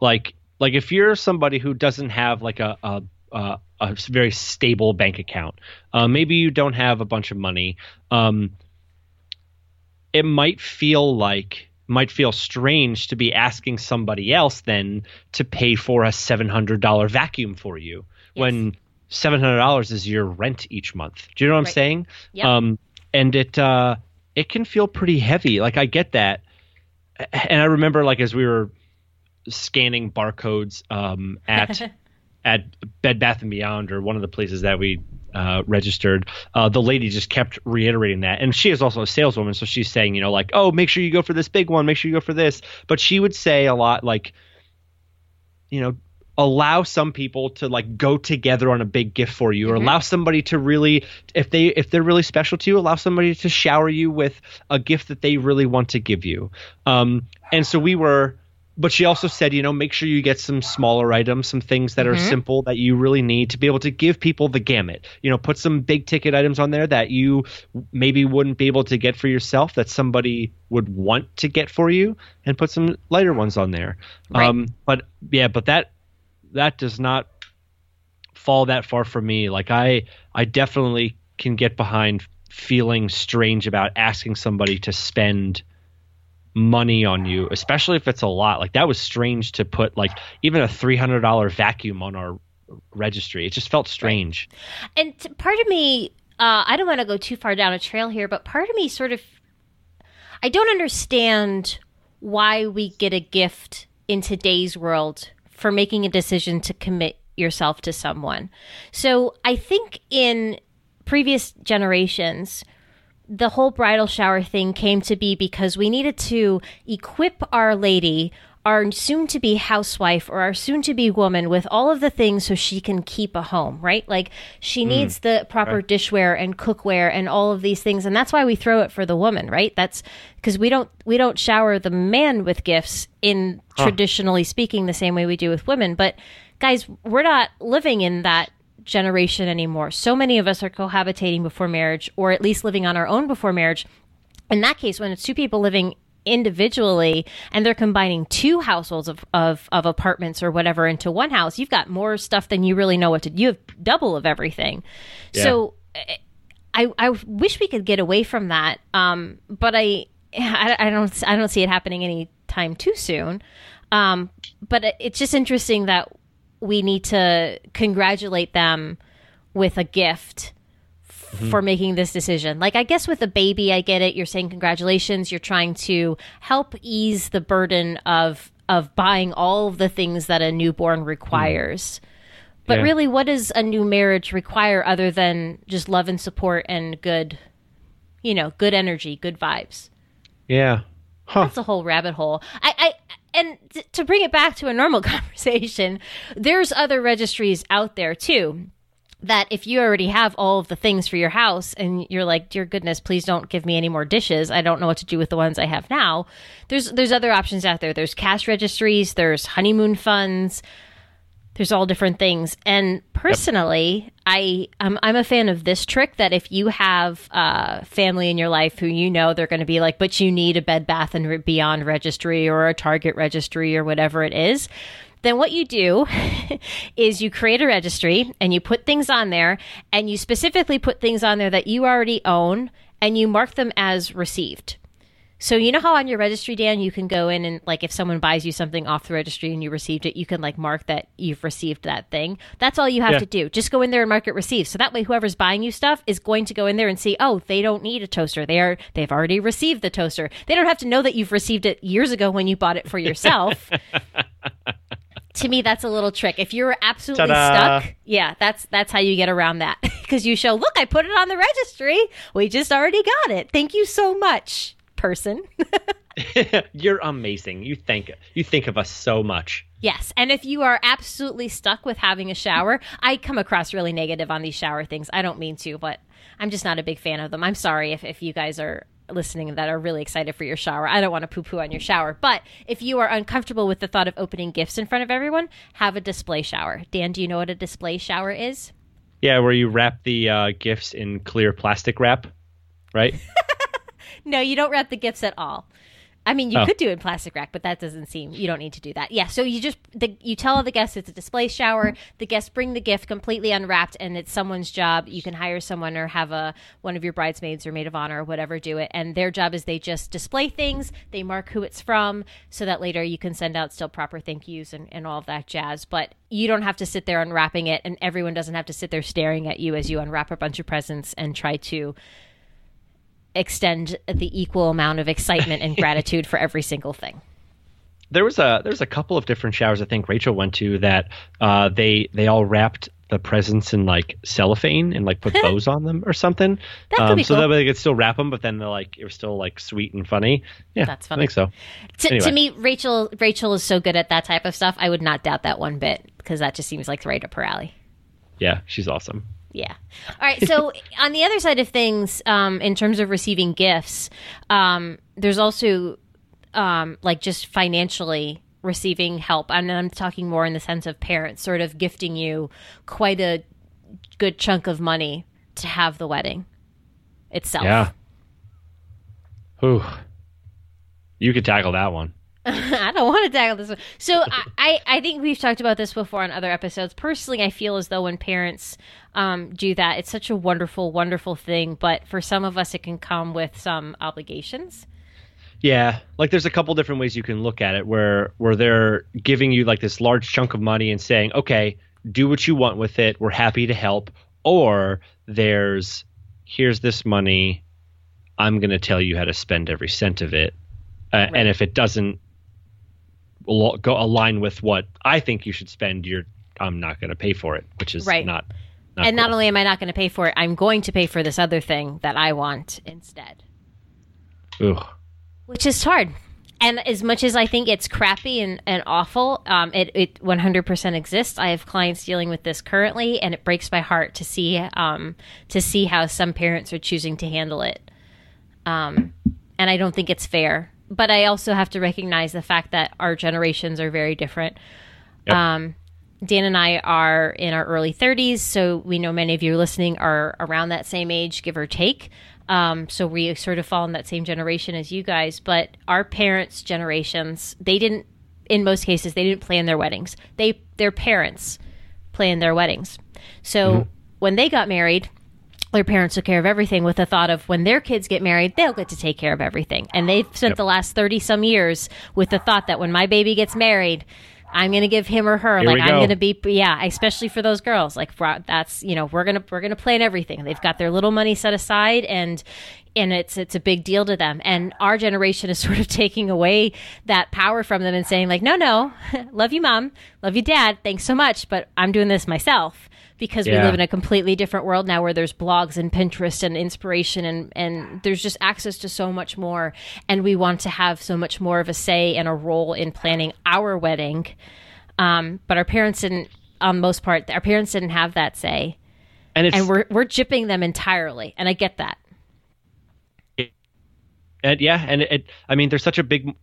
Like, like if you're somebody who doesn't have like a a, a, a very stable bank account, uh, maybe you don't have a bunch of money. Um, it might feel like might feel strange to be asking somebody else then to pay for a seven hundred dollar vacuum for you when seven hundred dollars is your rent each month. Do you know what I'm saying? Yep. Um, and it uh, it can feel pretty heavy. Like I get that, and I remember like as we were scanning barcodes um, at at Bed Bath and Beyond or one of the places that we uh, registered, uh, the lady just kept reiterating that, and she is also a saleswoman, so she's saying, you know, like, oh, make sure you go for this big one, make sure you go for this, but she would say a lot like, you know. Allow some people to like go together on a big gift for you, or allow somebody to really, if they if they're really special to you, allow somebody to shower you with a gift that they really want to give you. Um, and so we were but she also said, you know, make sure you get some smaller items, some things that are simple that you really need to be able to give people the gamut. You know, put some big ticket items on there that you maybe wouldn't be able to get for yourself that somebody would want to get for you and put some lighter ones on there. Right. Um but yeah, but that that does not fall that far from me. Like I I definitely can get behind feeling strange about asking somebody to spend money on you, especially if it's a lot. Like that was strange to put like even a three hundred dollar vacuum on our registry. It just felt strange. and part of me uh, i don't want to go too far down a trail here but part of me sort of i don't understand why we get a gift in today's world for making a decision to commit yourself to someone so i think in previous generations the whole bridal shower thing came to be because we needed to equip our lady, our soon to be housewife or our soon to be woman with all of the things so she can keep a home, right? Like she mm. needs the proper dishware and cookware and all of these things and that's why we throw it for the woman, right? That's because we don't we don't shower the man with gifts in traditionally speaking the same way we do with women, but guys, we're not living in that generation anymore. So many of us are cohabitating before marriage, or at least living on our own before marriage. In that case, when it's two people living individually and they're combining two households of, of, of apartments or whatever into one house, you've got more stuff than you really know what to do. You have double of everything. So I, I wish we could get away from that. Um, but I, I, I don't, I don't see it happening anytime too soon. Um, but it's just interesting that we need to congratulate them with a gift mm-hmm. for making this decision. Like I guess with a baby, I get it. You're saying congratulations. You're trying to help ease the burden of of buying all of the things that a newborn requires. Mm. But yeah. really, what does a new marriage require other than just love and support and good, you know, good energy, good vibes? Yeah. Huh. That's a whole rabbit hole. I, I and th- to bring it back to a normal conversation, there's other registries out there too that if you already have all of the things for your house and you're like dear goodness please don't give me any more dishes. I don't know what to do with the ones i have now there's there's other options out there. There's cash registries there's honeymoon funds there's all different things. And personally. I I'm, I'm a fan of this trick that if you have a family in your life who you know they're going to be like but you need a bed bath and beyond registry or a target registry or whatever it is then what you do is you create a registry and you put things on there and you specifically put things on there that you already own and you mark them as received. So you know how on your registry, Dan, you can go in and like if someone buys you something off the registry and you received it, you can like mark that you've received that thing. That's all you have yeah. to do. Just go in there and mark it received. So that way, whoever's buying you stuff is going to go in there and see, oh, they don't need a toaster. They are they've already received the toaster. They don't have to know that you've received it years ago when you bought it for yourself. to me that's a little trick if you're absolutely Ta-da. stuck yeah that's that's how you get around that because you show look i put it on the registry we just already got it thank you so much person you're amazing you think you think of us so much yes and if you are absolutely stuck with having a shower i come across really negative on these shower things i don't mean to but i'm just not a big fan of them i'm sorry if, if you guys are listening that are really excited for your shower. I don't want to poo poo on your shower, but if you are uncomfortable with the thought of opening gifts in front of everyone, have a display shower. Dan, do you know what a display shower is? Yeah, where you wrap the uh, gifts in clear plastic wrap, right? no, you don't wrap the gifts at all. I mean, you oh. could do it in plastic wrap, but that doesn't seem. You don't need to do that. Yeah. So you just the, you tell all the guests it's a display shower. The guests bring the gift completely unwrapped, and it's someone's job. You can hire someone or have a one of your bridesmaids or maid of honor or whatever do it, and their job is they just display things. They mark who it's from, so that later you can send out still proper thank yous and, and all of that jazz. But you don't have to sit there unwrapping it, and everyone doesn't have to sit there staring at you as you unwrap a bunch of presents and try to extend the equal amount of excitement and gratitude for every single thing. There was a there's a couple of different showers I think Rachel went to that uh, they they all wrapped the presents in like cellophane and like put bows on them or something. That um, so cool. that way they could still wrap them, but then they're like it was still like sweet and funny. Yeah, that's funny. I think so. To, anyway. to me, Rachel Rachel is so good at that type of stuff. I would not doubt that one bit because that just seems like the right up her alley. Yeah, she's awesome. Yeah. All right. So on the other side of things, um, in terms of receiving gifts, um, there's also um, like just financially receiving help. And I'm talking more in the sense of parents sort of gifting you quite a good chunk of money to have the wedding itself. Yeah. Whew. You could tackle that one. I don't want to tackle this one. So I, I think we've talked about this before on other episodes. Personally, I feel as though when parents um, do that, it's such a wonderful, wonderful thing. But for some of us, it can come with some obligations. Yeah, like there's a couple different ways you can look at it where where they're giving you like this large chunk of money and saying, "Okay, do what you want with it. We're happy to help." Or there's here's this money. I'm going to tell you how to spend every cent of it. Uh, right. And if it doesn't go align with what I think you should spend, you're I'm not going to pay for it, which is right. not. not and cool. not only am I not going to pay for it, I'm going to pay for this other thing that I want instead. Ugh. Which is hard. And as much as I think it's crappy and, and awful, um, it, it 100% exists. I have clients dealing with this currently, and it breaks my heart to see um, to see how some parents are choosing to handle it. Um, and I don't think it's fair but I also have to recognize the fact that our generations are very different. Yep. Um, Dan and I are in our early 30s, so we know many of you listening are around that same age, give or take. Um, so we sort of fall in that same generation as you guys. But our parents' generations, they didn't, in most cases, they didn't plan their weddings. They their parents planned their weddings. So mm-hmm. when they got married, their parents took care of everything with the thought of when their kids get married, they'll get to take care of everything. And they've spent yep. the last 30 some years with the thought that when my baby gets married, I'm going to give him or her Here like I'm going to be yeah, especially for those girls. Like that's, you know, we're going to we're going to plan everything. They've got their little money set aside and and it's it's a big deal to them and our generation is sort of taking away that power from them and saying like no no love you mom love you dad thanks so much but i'm doing this myself because yeah. we live in a completely different world now where there's blogs and pinterest and inspiration and and there's just access to so much more. And we want to have so much more of a say and a role in planning our wedding. Um, but our parents didn't on most part our parents didn't have that say. And, and we're we're gypping them entirely. And i get that. And yeah, and it, I mean, there's such a big,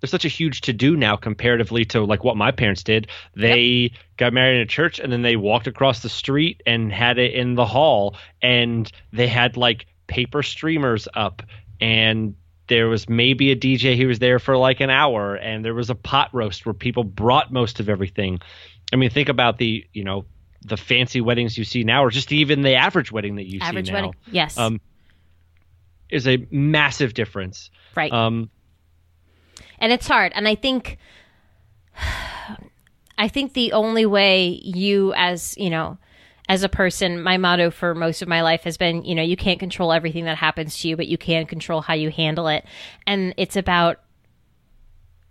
there's such a huge to do now comparatively to like what my parents did. They yep. got married in a church and then they walked across the street and had it in the hall, and they had like paper streamers up, and there was maybe a DJ who was there for like an hour, and there was a pot roast where people brought most of everything. I mean, think about the you know the fancy weddings you see now, or just even the average wedding that you average see now. Wedding. Yes. Um, is a massive difference. Right. Um, and it's hard. And I think, I think the only way you, as you know, as a person, my motto for most of my life has been, you know, you can't control everything that happens to you, but you can control how you handle it. And it's about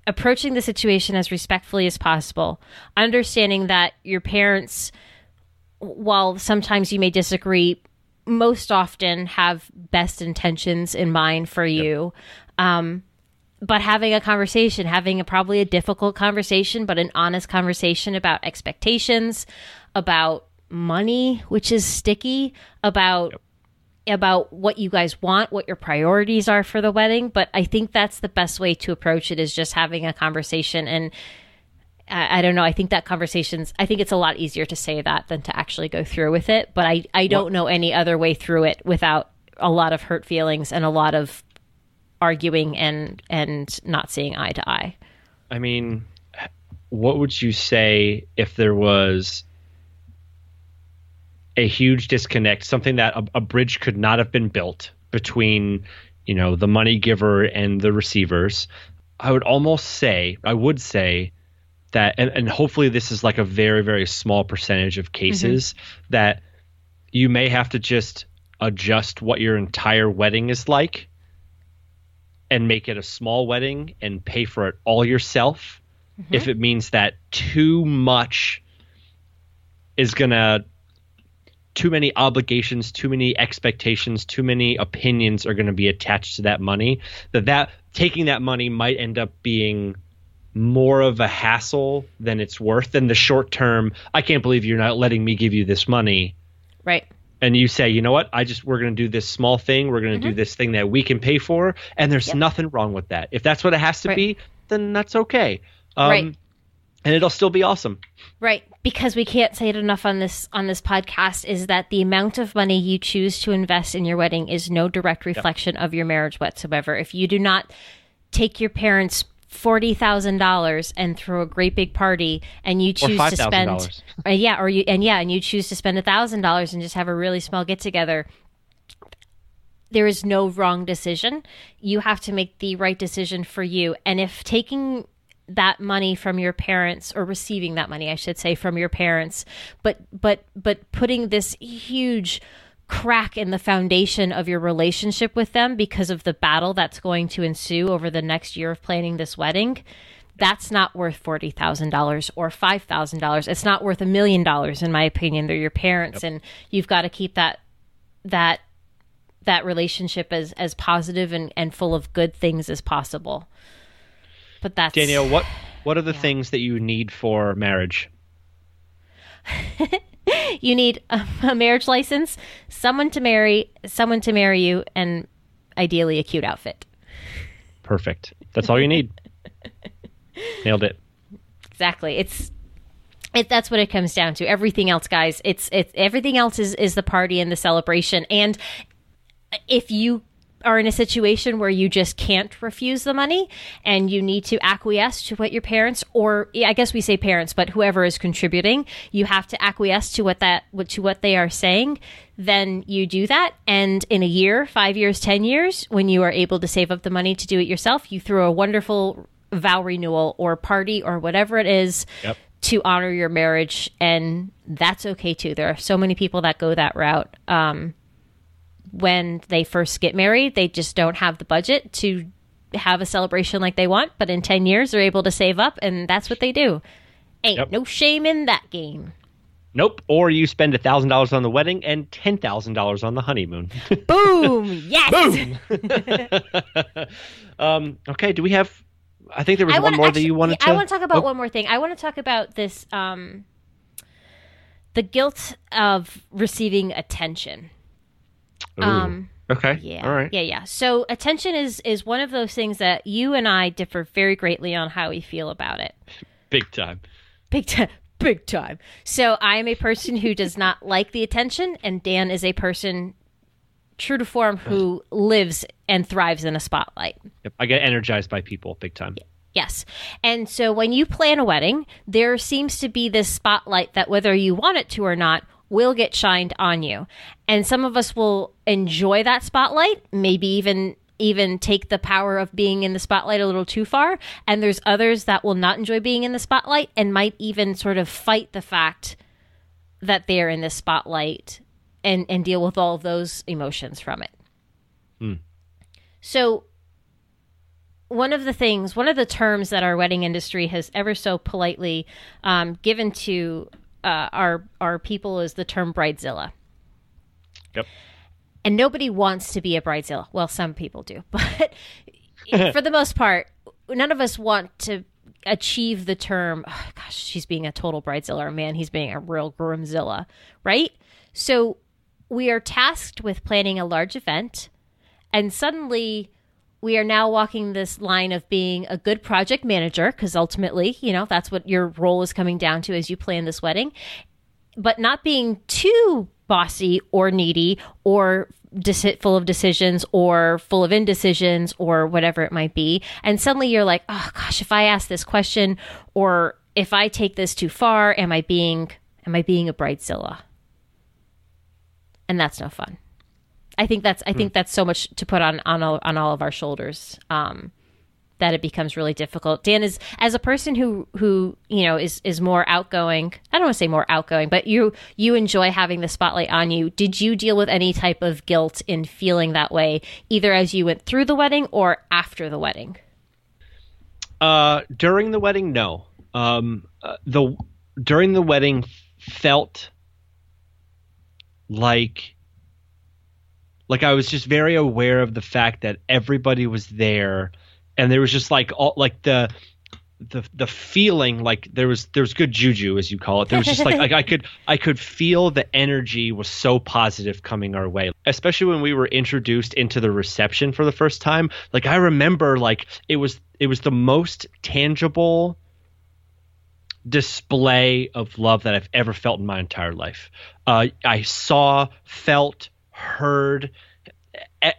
approaching the situation as respectfully as possible, understanding that your parents, while sometimes you may disagree, most often have best intentions in mind for you. Yep. Um, but having a conversation, having a probably a difficult conversation, but an honest conversation about expectations, about money, which is sticky, about yep. about what you guys want, what your priorities are for the wedding. But I think that's the best way to approach it is just having a conversation and I, I, don't know. I think that conversations. I think it's a lot easier to say that than to actually go through with it. But I I don't know any other way through it without a lot of hurt feelings and a lot of arguing and and not seeing eye to eye. I mean, what would you say if there was a huge disconnect, something that a, a bridge could not have been built between, you know, the money giver and the receivers? I would almost say, I would say that and, and hopefully this is like a very very small percentage of cases mm-hmm. that you may have to just adjust what your entire wedding is like and make it a small wedding and pay for it all yourself mm-hmm. if it means that too much is going to too many obligations too many expectations too many opinions are going to be attached to that money that that taking that money might end up being more of a hassle than it's worth in the short term. I can't believe you're not letting me give you this money. Right. And you say, you know what? I just we're going to do this small thing. We're going to mm-hmm. do this thing that we can pay for, and there's yep. nothing wrong with that. If that's what it has to right. be, then that's okay. Um, right. And it'll still be awesome. Right, because we can't say it enough on this on this podcast is that the amount of money you choose to invest in your wedding is no direct reflection yep. of your marriage whatsoever. If you do not take your parents' forty thousand dollars and throw a great big party, and you choose to spend, uh, yeah, or you and yeah, and you choose to spend a thousand dollars and just have a really small get together. There is no wrong decision. You have to make the right decision for you. And if taking that money from your parents or receiving that money, I should say, from your parents, but but but putting this huge crack in the foundation of your relationship with them because of the battle that's going to ensue over the next year of planning this wedding, that's not worth $40,000 or $5,000. It's not worth a million dollars in my opinion. They're your parents yep. and you've got to keep that that that relationship as as positive and and full of good things as possible. But that's Danielle, what what are the yeah. things that you need for marriage? you need a, a, marriage license, someone to marry, someone to marry you, and ideally a cute outfit. Perfect. That's all you need. Nailed it. Exactly. It's it, that's what it comes down to. Everything else, guys, it's it's everything else is is the party and the celebration. And if you are in a situation where you just can't refuse the money and you need to acquiesce to what your parents or I guess we say parents but whoever is contributing you have to acquiesce to what that to what they are saying then you do that. And in a year 5 years 10 years when you are able to save up the money to do it yourself you throw a wonderful vow renewal or party or whatever it is yep. to honor your marriage and that's okay too. There are so many people that go that route. Um, when they first get married, they just don't have the budget to have a celebration like they want, but in 10 years they're able to save up and that's what they do. Ain't yep. no shame in that game. Nope. Or you spend thousand dollars on the wedding and ten thousand dollars on the honeymoon. Boom! Yes. Boom. um, okay. Do we have? I think there was wanna, one more actually, that you wanted to. I want to talk about oh. one more thing. I want to talk about this. Um, the guilt of receiving attention. Ooh. Um. Okay. Yeah. All right. Yeah, yeah. So attention is is one of those things that you and I differ very greatly on how we feel about it. Big time. Big time. Big time. So I am a person who does not like the attention, and Dan is a person true to form who lives and thrives in a spotlight. Yep. I get energized by people big time. Yes. And so when you plan a wedding, there seems to be this spotlight that whether you want it to or not will get shined on you. And some of us will enjoy that spotlight, maybe even even take the power of being in the spotlight a little too far. And there's others that will not enjoy being in the spotlight and might even sort of fight the fact that they're in the spotlight and, and deal with all of those emotions from it. Hmm. So, one of the things, one of the terms that our wedding industry has ever so politely um, given to uh, our our people is the term bridezilla. Yep and nobody wants to be a bridezilla. Well, some people do, but for the most part, none of us want to achieve the term. Oh, gosh, she's being a total bridezilla, or man, he's being a real groomzilla, right? So we are tasked with planning a large event, and suddenly we are now walking this line of being a good project manager because ultimately, you know, that's what your role is coming down to as you plan this wedding, but not being too bossy or needy or full of decisions or full of indecisions or whatever it might be. And suddenly you're like, oh gosh, if I ask this question or if I take this too far, am I being am I being a bridezilla? And that's no fun. I think that's I think hmm. that's so much to put on on all, on all of our shoulders. Um, that it becomes really difficult. Dan is as a person who who you know is is more outgoing. I don't want to say more outgoing, but you you enjoy having the spotlight on you. Did you deal with any type of guilt in feeling that way, either as you went through the wedding or after the wedding? Uh, during the wedding, no. Um, uh, the during the wedding felt like like I was just very aware of the fact that everybody was there and there was just like all like the the the feeling like there was there was good juju as you call it. There was just like, I could I could feel the energy was so positive coming our way. Especially when we were introduced into the reception for the first time. Like I remember like it was it was the most tangible display of love that I've ever felt in my entire life. Uh, I saw, felt, heard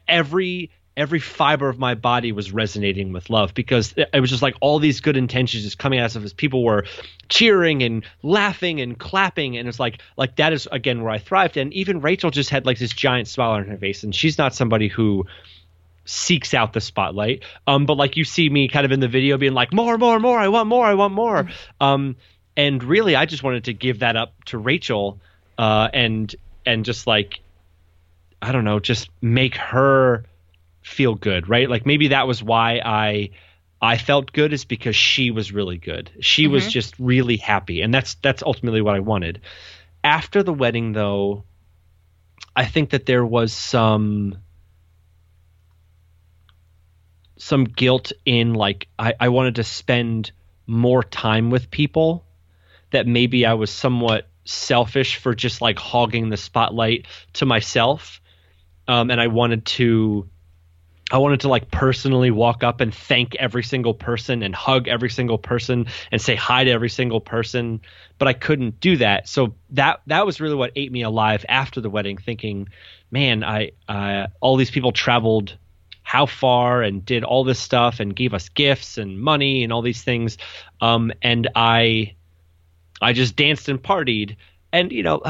every every fiber of my body was resonating with love because it was just like all these good intentions just coming out of us. People were cheering and laughing and clapping, and it's like like that is again where I thrived. And even Rachel just had like this giant smile on her face, and she's not somebody who seeks out the spotlight. Um, but like you see me kind of in the video being like more, more, more. I want more. I want more. Mm-hmm. Um, and really, I just wanted to give that up to Rachel, uh, and and just like I don't know, just make her feel good, right? Like maybe that was why I I felt good is because she was really good. She mm-hmm. was just really happy, and that's that's ultimately what I wanted. After the wedding, though, I think that there was some some guilt in like I, I wanted to spend more time with people that maybe I was somewhat selfish for just like hogging the spotlight to myself. Um, and I wanted to I wanted to like personally walk up and thank every single person and hug every single person and say hi to every single person, but I couldn't do that. So that that was really what ate me alive after the wedding, thinking, man, I all these people traveled how far and did all this stuff and gave us gifts and money and all these things, um, and I I just danced and partied, and you know,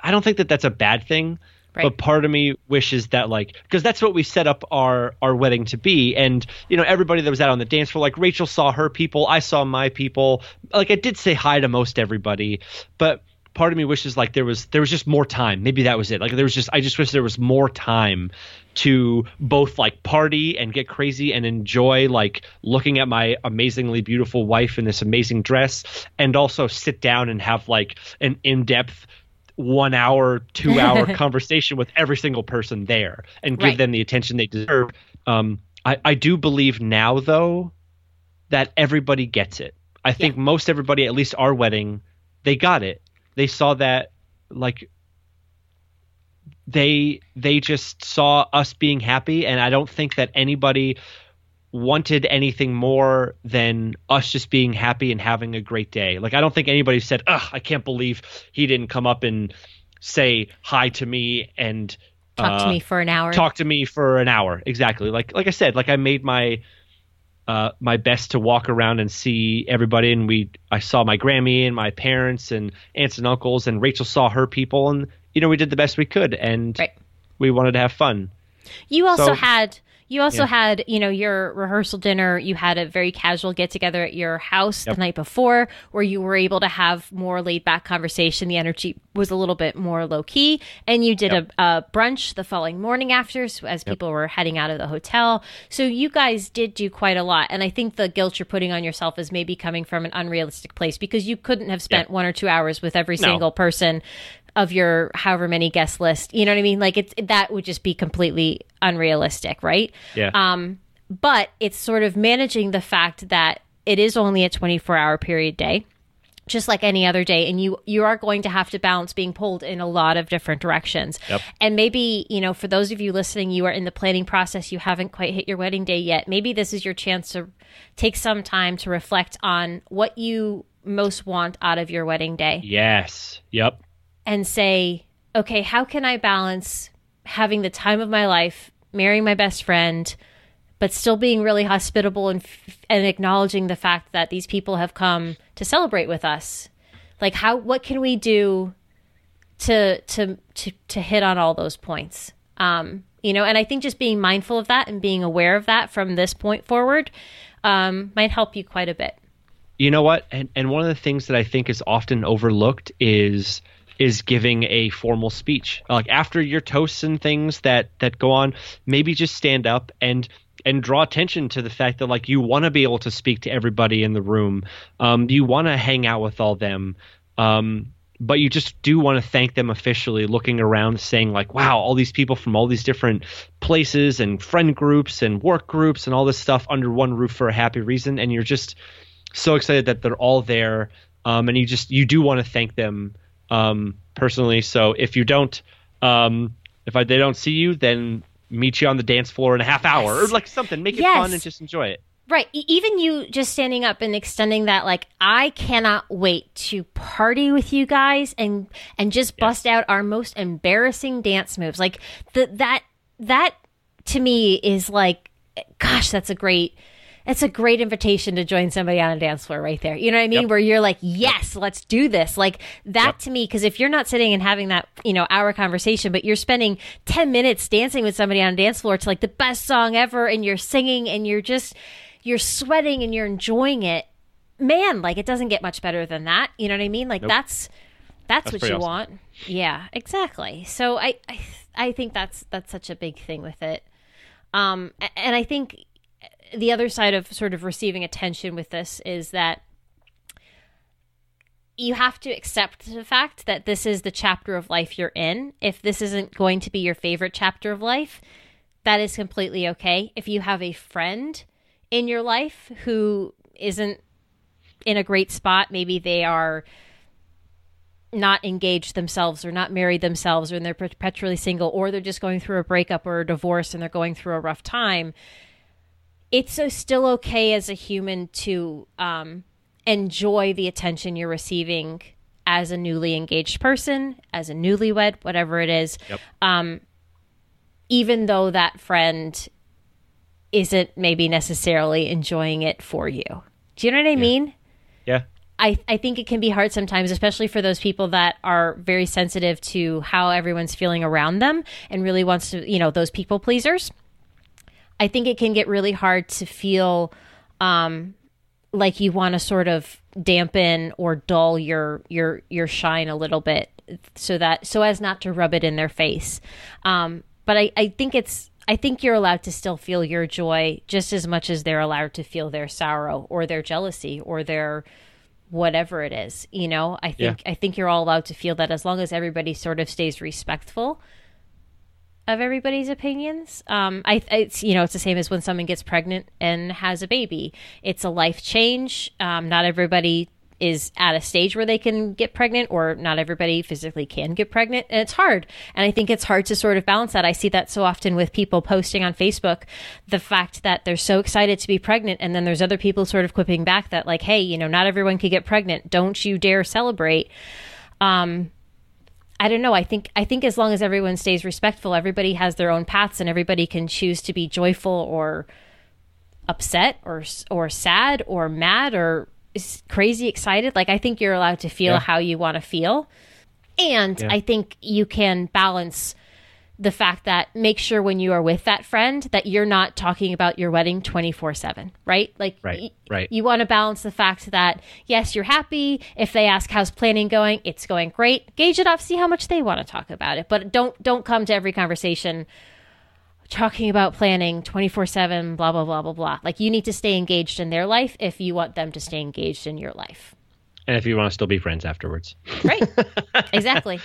I don't think that that's a bad thing Right. But part of me wishes that like because that's what we set up our our wedding to be, and you know everybody that was out on the dance floor, like Rachel saw her people, I saw my people. Like I did say hi to most everybody, but part of me wishes like there was there was just more time. Maybe that was it. Like there was just I just wish there was more time to both like party and get crazy and enjoy like looking at my amazingly beautiful wife in this amazing dress and also sit down and have like an in-depth one hour, two hour conversation with every single person there and give right. them the attention they deserve. Um, I, I do believe now though that everybody gets it. I think yeah. most everybody, at least our wedding, they got it. They saw that like they they just saw us being happy and I don't think that anybody wanted anything more than us just being happy and having a great day. Like I don't think anybody said, "Ugh, I can't believe he didn't come up and say hi to me and talk uh, to me for an hour." Talk to me for an hour. Exactly. Like like I said, like I made my uh, my best to walk around and see everybody. And we, I saw my Grammy and my parents and aunts and uncles, and Rachel saw her people, and you know we did the best we could, and right. we wanted to have fun. You also so, had you also yeah. had, you know, your rehearsal dinner. You had a very casual get together at your house yep. the night before where you were able to have more laid back conversation. The energy was a little bit more low key. And you did yep. a, a, brunch the following morning after as yep. people were heading out of the hotel. So you guys did do quite a lot. And I think the guilt you're putting on yourself is maybe coming from an unrealistic place because you couldn't have spent one or two hours with every no. single person of your however many guest list. You know what I mean? Like it's that would just be completely unrealistic, right? Yeah. Um, but it's sort of managing the fact that it is only a 24 hour period day just like any other day and you you are going to have to balance being pulled in a lot of different directions yep. and maybe you know for those of you listening you are in the planning process you haven't quite hit your wedding day yet maybe this is your chance to take some time to reflect on what you most want out of your wedding day yes yep and say, okay, how can I balance having the time of my life, marrying my best friend, but still being really hospitable and and acknowledging the fact that these people have come to celebrate with us. Like how what can we do to to to to hit on all those points? Um, you know, and I think just being mindful of that and being aware of that from this point forward um, might help you quite a bit. You know what? And and one of the things that I think is often overlooked is is giving a formal speech. Like after your toasts and things that that go on, maybe just stand up and and draw attention to the fact that like you want to be able to speak to everybody in the room. Um, you want to hang out with all them. Um, but you just do want to thank them officially looking around saying like wow all these people from all these different places and friend groups and work groups and all this stuff under one roof for a happy reason and you're just so excited that they're all there um, and you just you do want to thank them um, personally. So if you don't, um, if I, they don't see you, then meet you on the dance floor in a half hour yes. or like something. Make it yes. fun and just enjoy it. Right. Even you just standing up and extending that, like, I cannot wait to party with you guys and and just bust yes. out our most embarrassing dance moves. Like the that that to me is like, gosh, that's a great it's a great invitation to join somebody on a dance floor right there. You know what I mean? Yep. Where you're like, yes, yep. let's do this. Like that yep. to me, because if you're not sitting and having that, you know, hour conversation, but you're spending 10 minutes dancing with somebody on a dance floor to like the best song ever and you're singing and you're just, you're sweating and you're enjoying it, man, like it doesn't get much better than that. You know what I mean? Like nope. that's, that's, that's what you awesome. want. Yeah, exactly. So I, I, I think that's, that's such a big thing with it. Um, and I think the other side of sort of receiving attention with this is that you have to accept the fact that this is the chapter of life you're in. If this isn't going to be your favorite chapter of life, that is completely okay. If you have a friend in your life who isn't in a great spot, maybe they are not engaged themselves or not married themselves or they're perpetually single or they're just going through a breakup or a divorce and they're going through a rough time it's still okay as a human to um, enjoy the attention you're receiving as a newly engaged person, as a newlywed, whatever it is. Yep. Um, even though that friend isn't maybe necessarily enjoying it for you. Do you know what I yeah. mean? Yeah. I, I think it can be hard sometimes, especially for those people that are very sensitive to how everyone's feeling around them and really wants to, you know, those people pleasers. I think it can get really hard to feel um, like you want to sort of dampen or dull your your your shine a little bit so that so as not to rub it in their face um, but I, I think it's I think you're allowed to still feel your joy just as much as they're allowed to feel their sorrow or their jealousy or their whatever it is. You know, I think yeah. I think you're all allowed to feel that as long as everybody sort of stays respectful of everybody's opinions. Um, I, it's you know it's the same as when someone gets pregnant and has a baby. It's a life change. Um, not everybody is at a stage where they can get pregnant or not everybody physically can get pregnant and it's hard and i think it's hard to sort of balance that i see that so often with people posting on facebook the fact that they're so excited to be pregnant and then there's other people sort of quipping back that like hey you know not everyone can get pregnant don't you dare celebrate um I don't know. I think I think as long as everyone stays respectful, everybody has their own paths, and everybody can choose to be joyful or upset or or sad or mad or crazy excited. Like I think you're allowed to feel yeah. how you want to feel. And yeah. I think you can balance the fact that make sure when you are with that friend that you're not talking about your wedding 24/7, right? Like right, y- right. you want to balance the fact that yes, you're happy if they ask how's planning going, it's going great. Gauge it off, see how much they want to talk about it, but don't don't come to every conversation talking about planning 24 7, blah, blah, blah, blah, blah. Like you need to stay engaged in their life if you want them to stay engaged in your life. And if you want to still be friends afterwards. Right. exactly.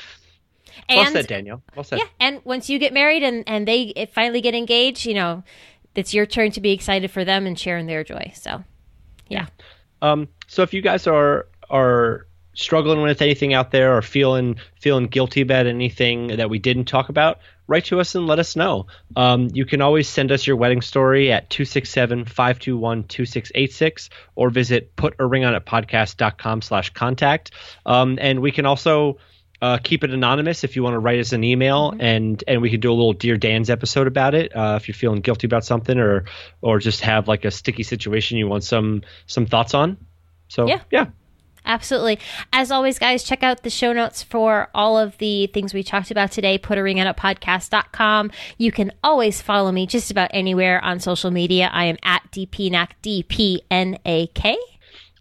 And, well said, Daniel. Well said. Yeah. And once you get married and, and they finally get engaged, you know, it's your turn to be excited for them and sharing their joy. So, yeah. Um, so if you guys are, are, struggling with anything out there or feeling feeling guilty about anything that we didn't talk about write to us and let us know. Um, you can always send us your wedding story at 267 521 2686 or visit putaringonitpodcast.com slash contact. Um, and we can also uh, keep it anonymous if you want to write us an email mm-hmm. and and we can do a little Dear Dan's episode about it uh, if you're feeling guilty about something or or just have like a sticky situation you want some some thoughts on. So yeah. yeah. Absolutely. As always, guys, check out the show notes for all of the things we talked about today. Put a ring on it podcast.com. You can always follow me just about anywhere on social media. I am at DPNAK, D-P-N-A-K.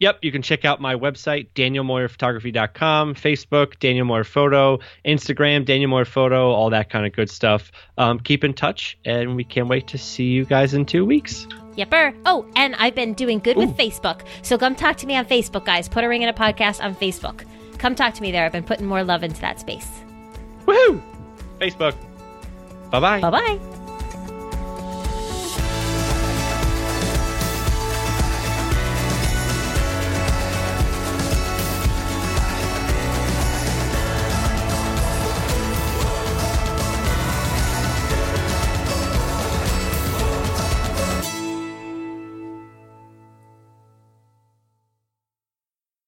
Yep, you can check out my website, danielmoyerphotography.com, Facebook, Daniel Moyer Photo, Instagram, Daniel Moyer Photo, all that kind of good stuff. Um, keep in touch, and we can't wait to see you guys in two weeks. Yepper. Oh, and I've been doing good Ooh. with Facebook. So come talk to me on Facebook, guys. Put a ring on it podcast on Facebook. Come talk to me there. I've been putting more love into that space. Woohoo! Facebook. Bye bye. Bye bye.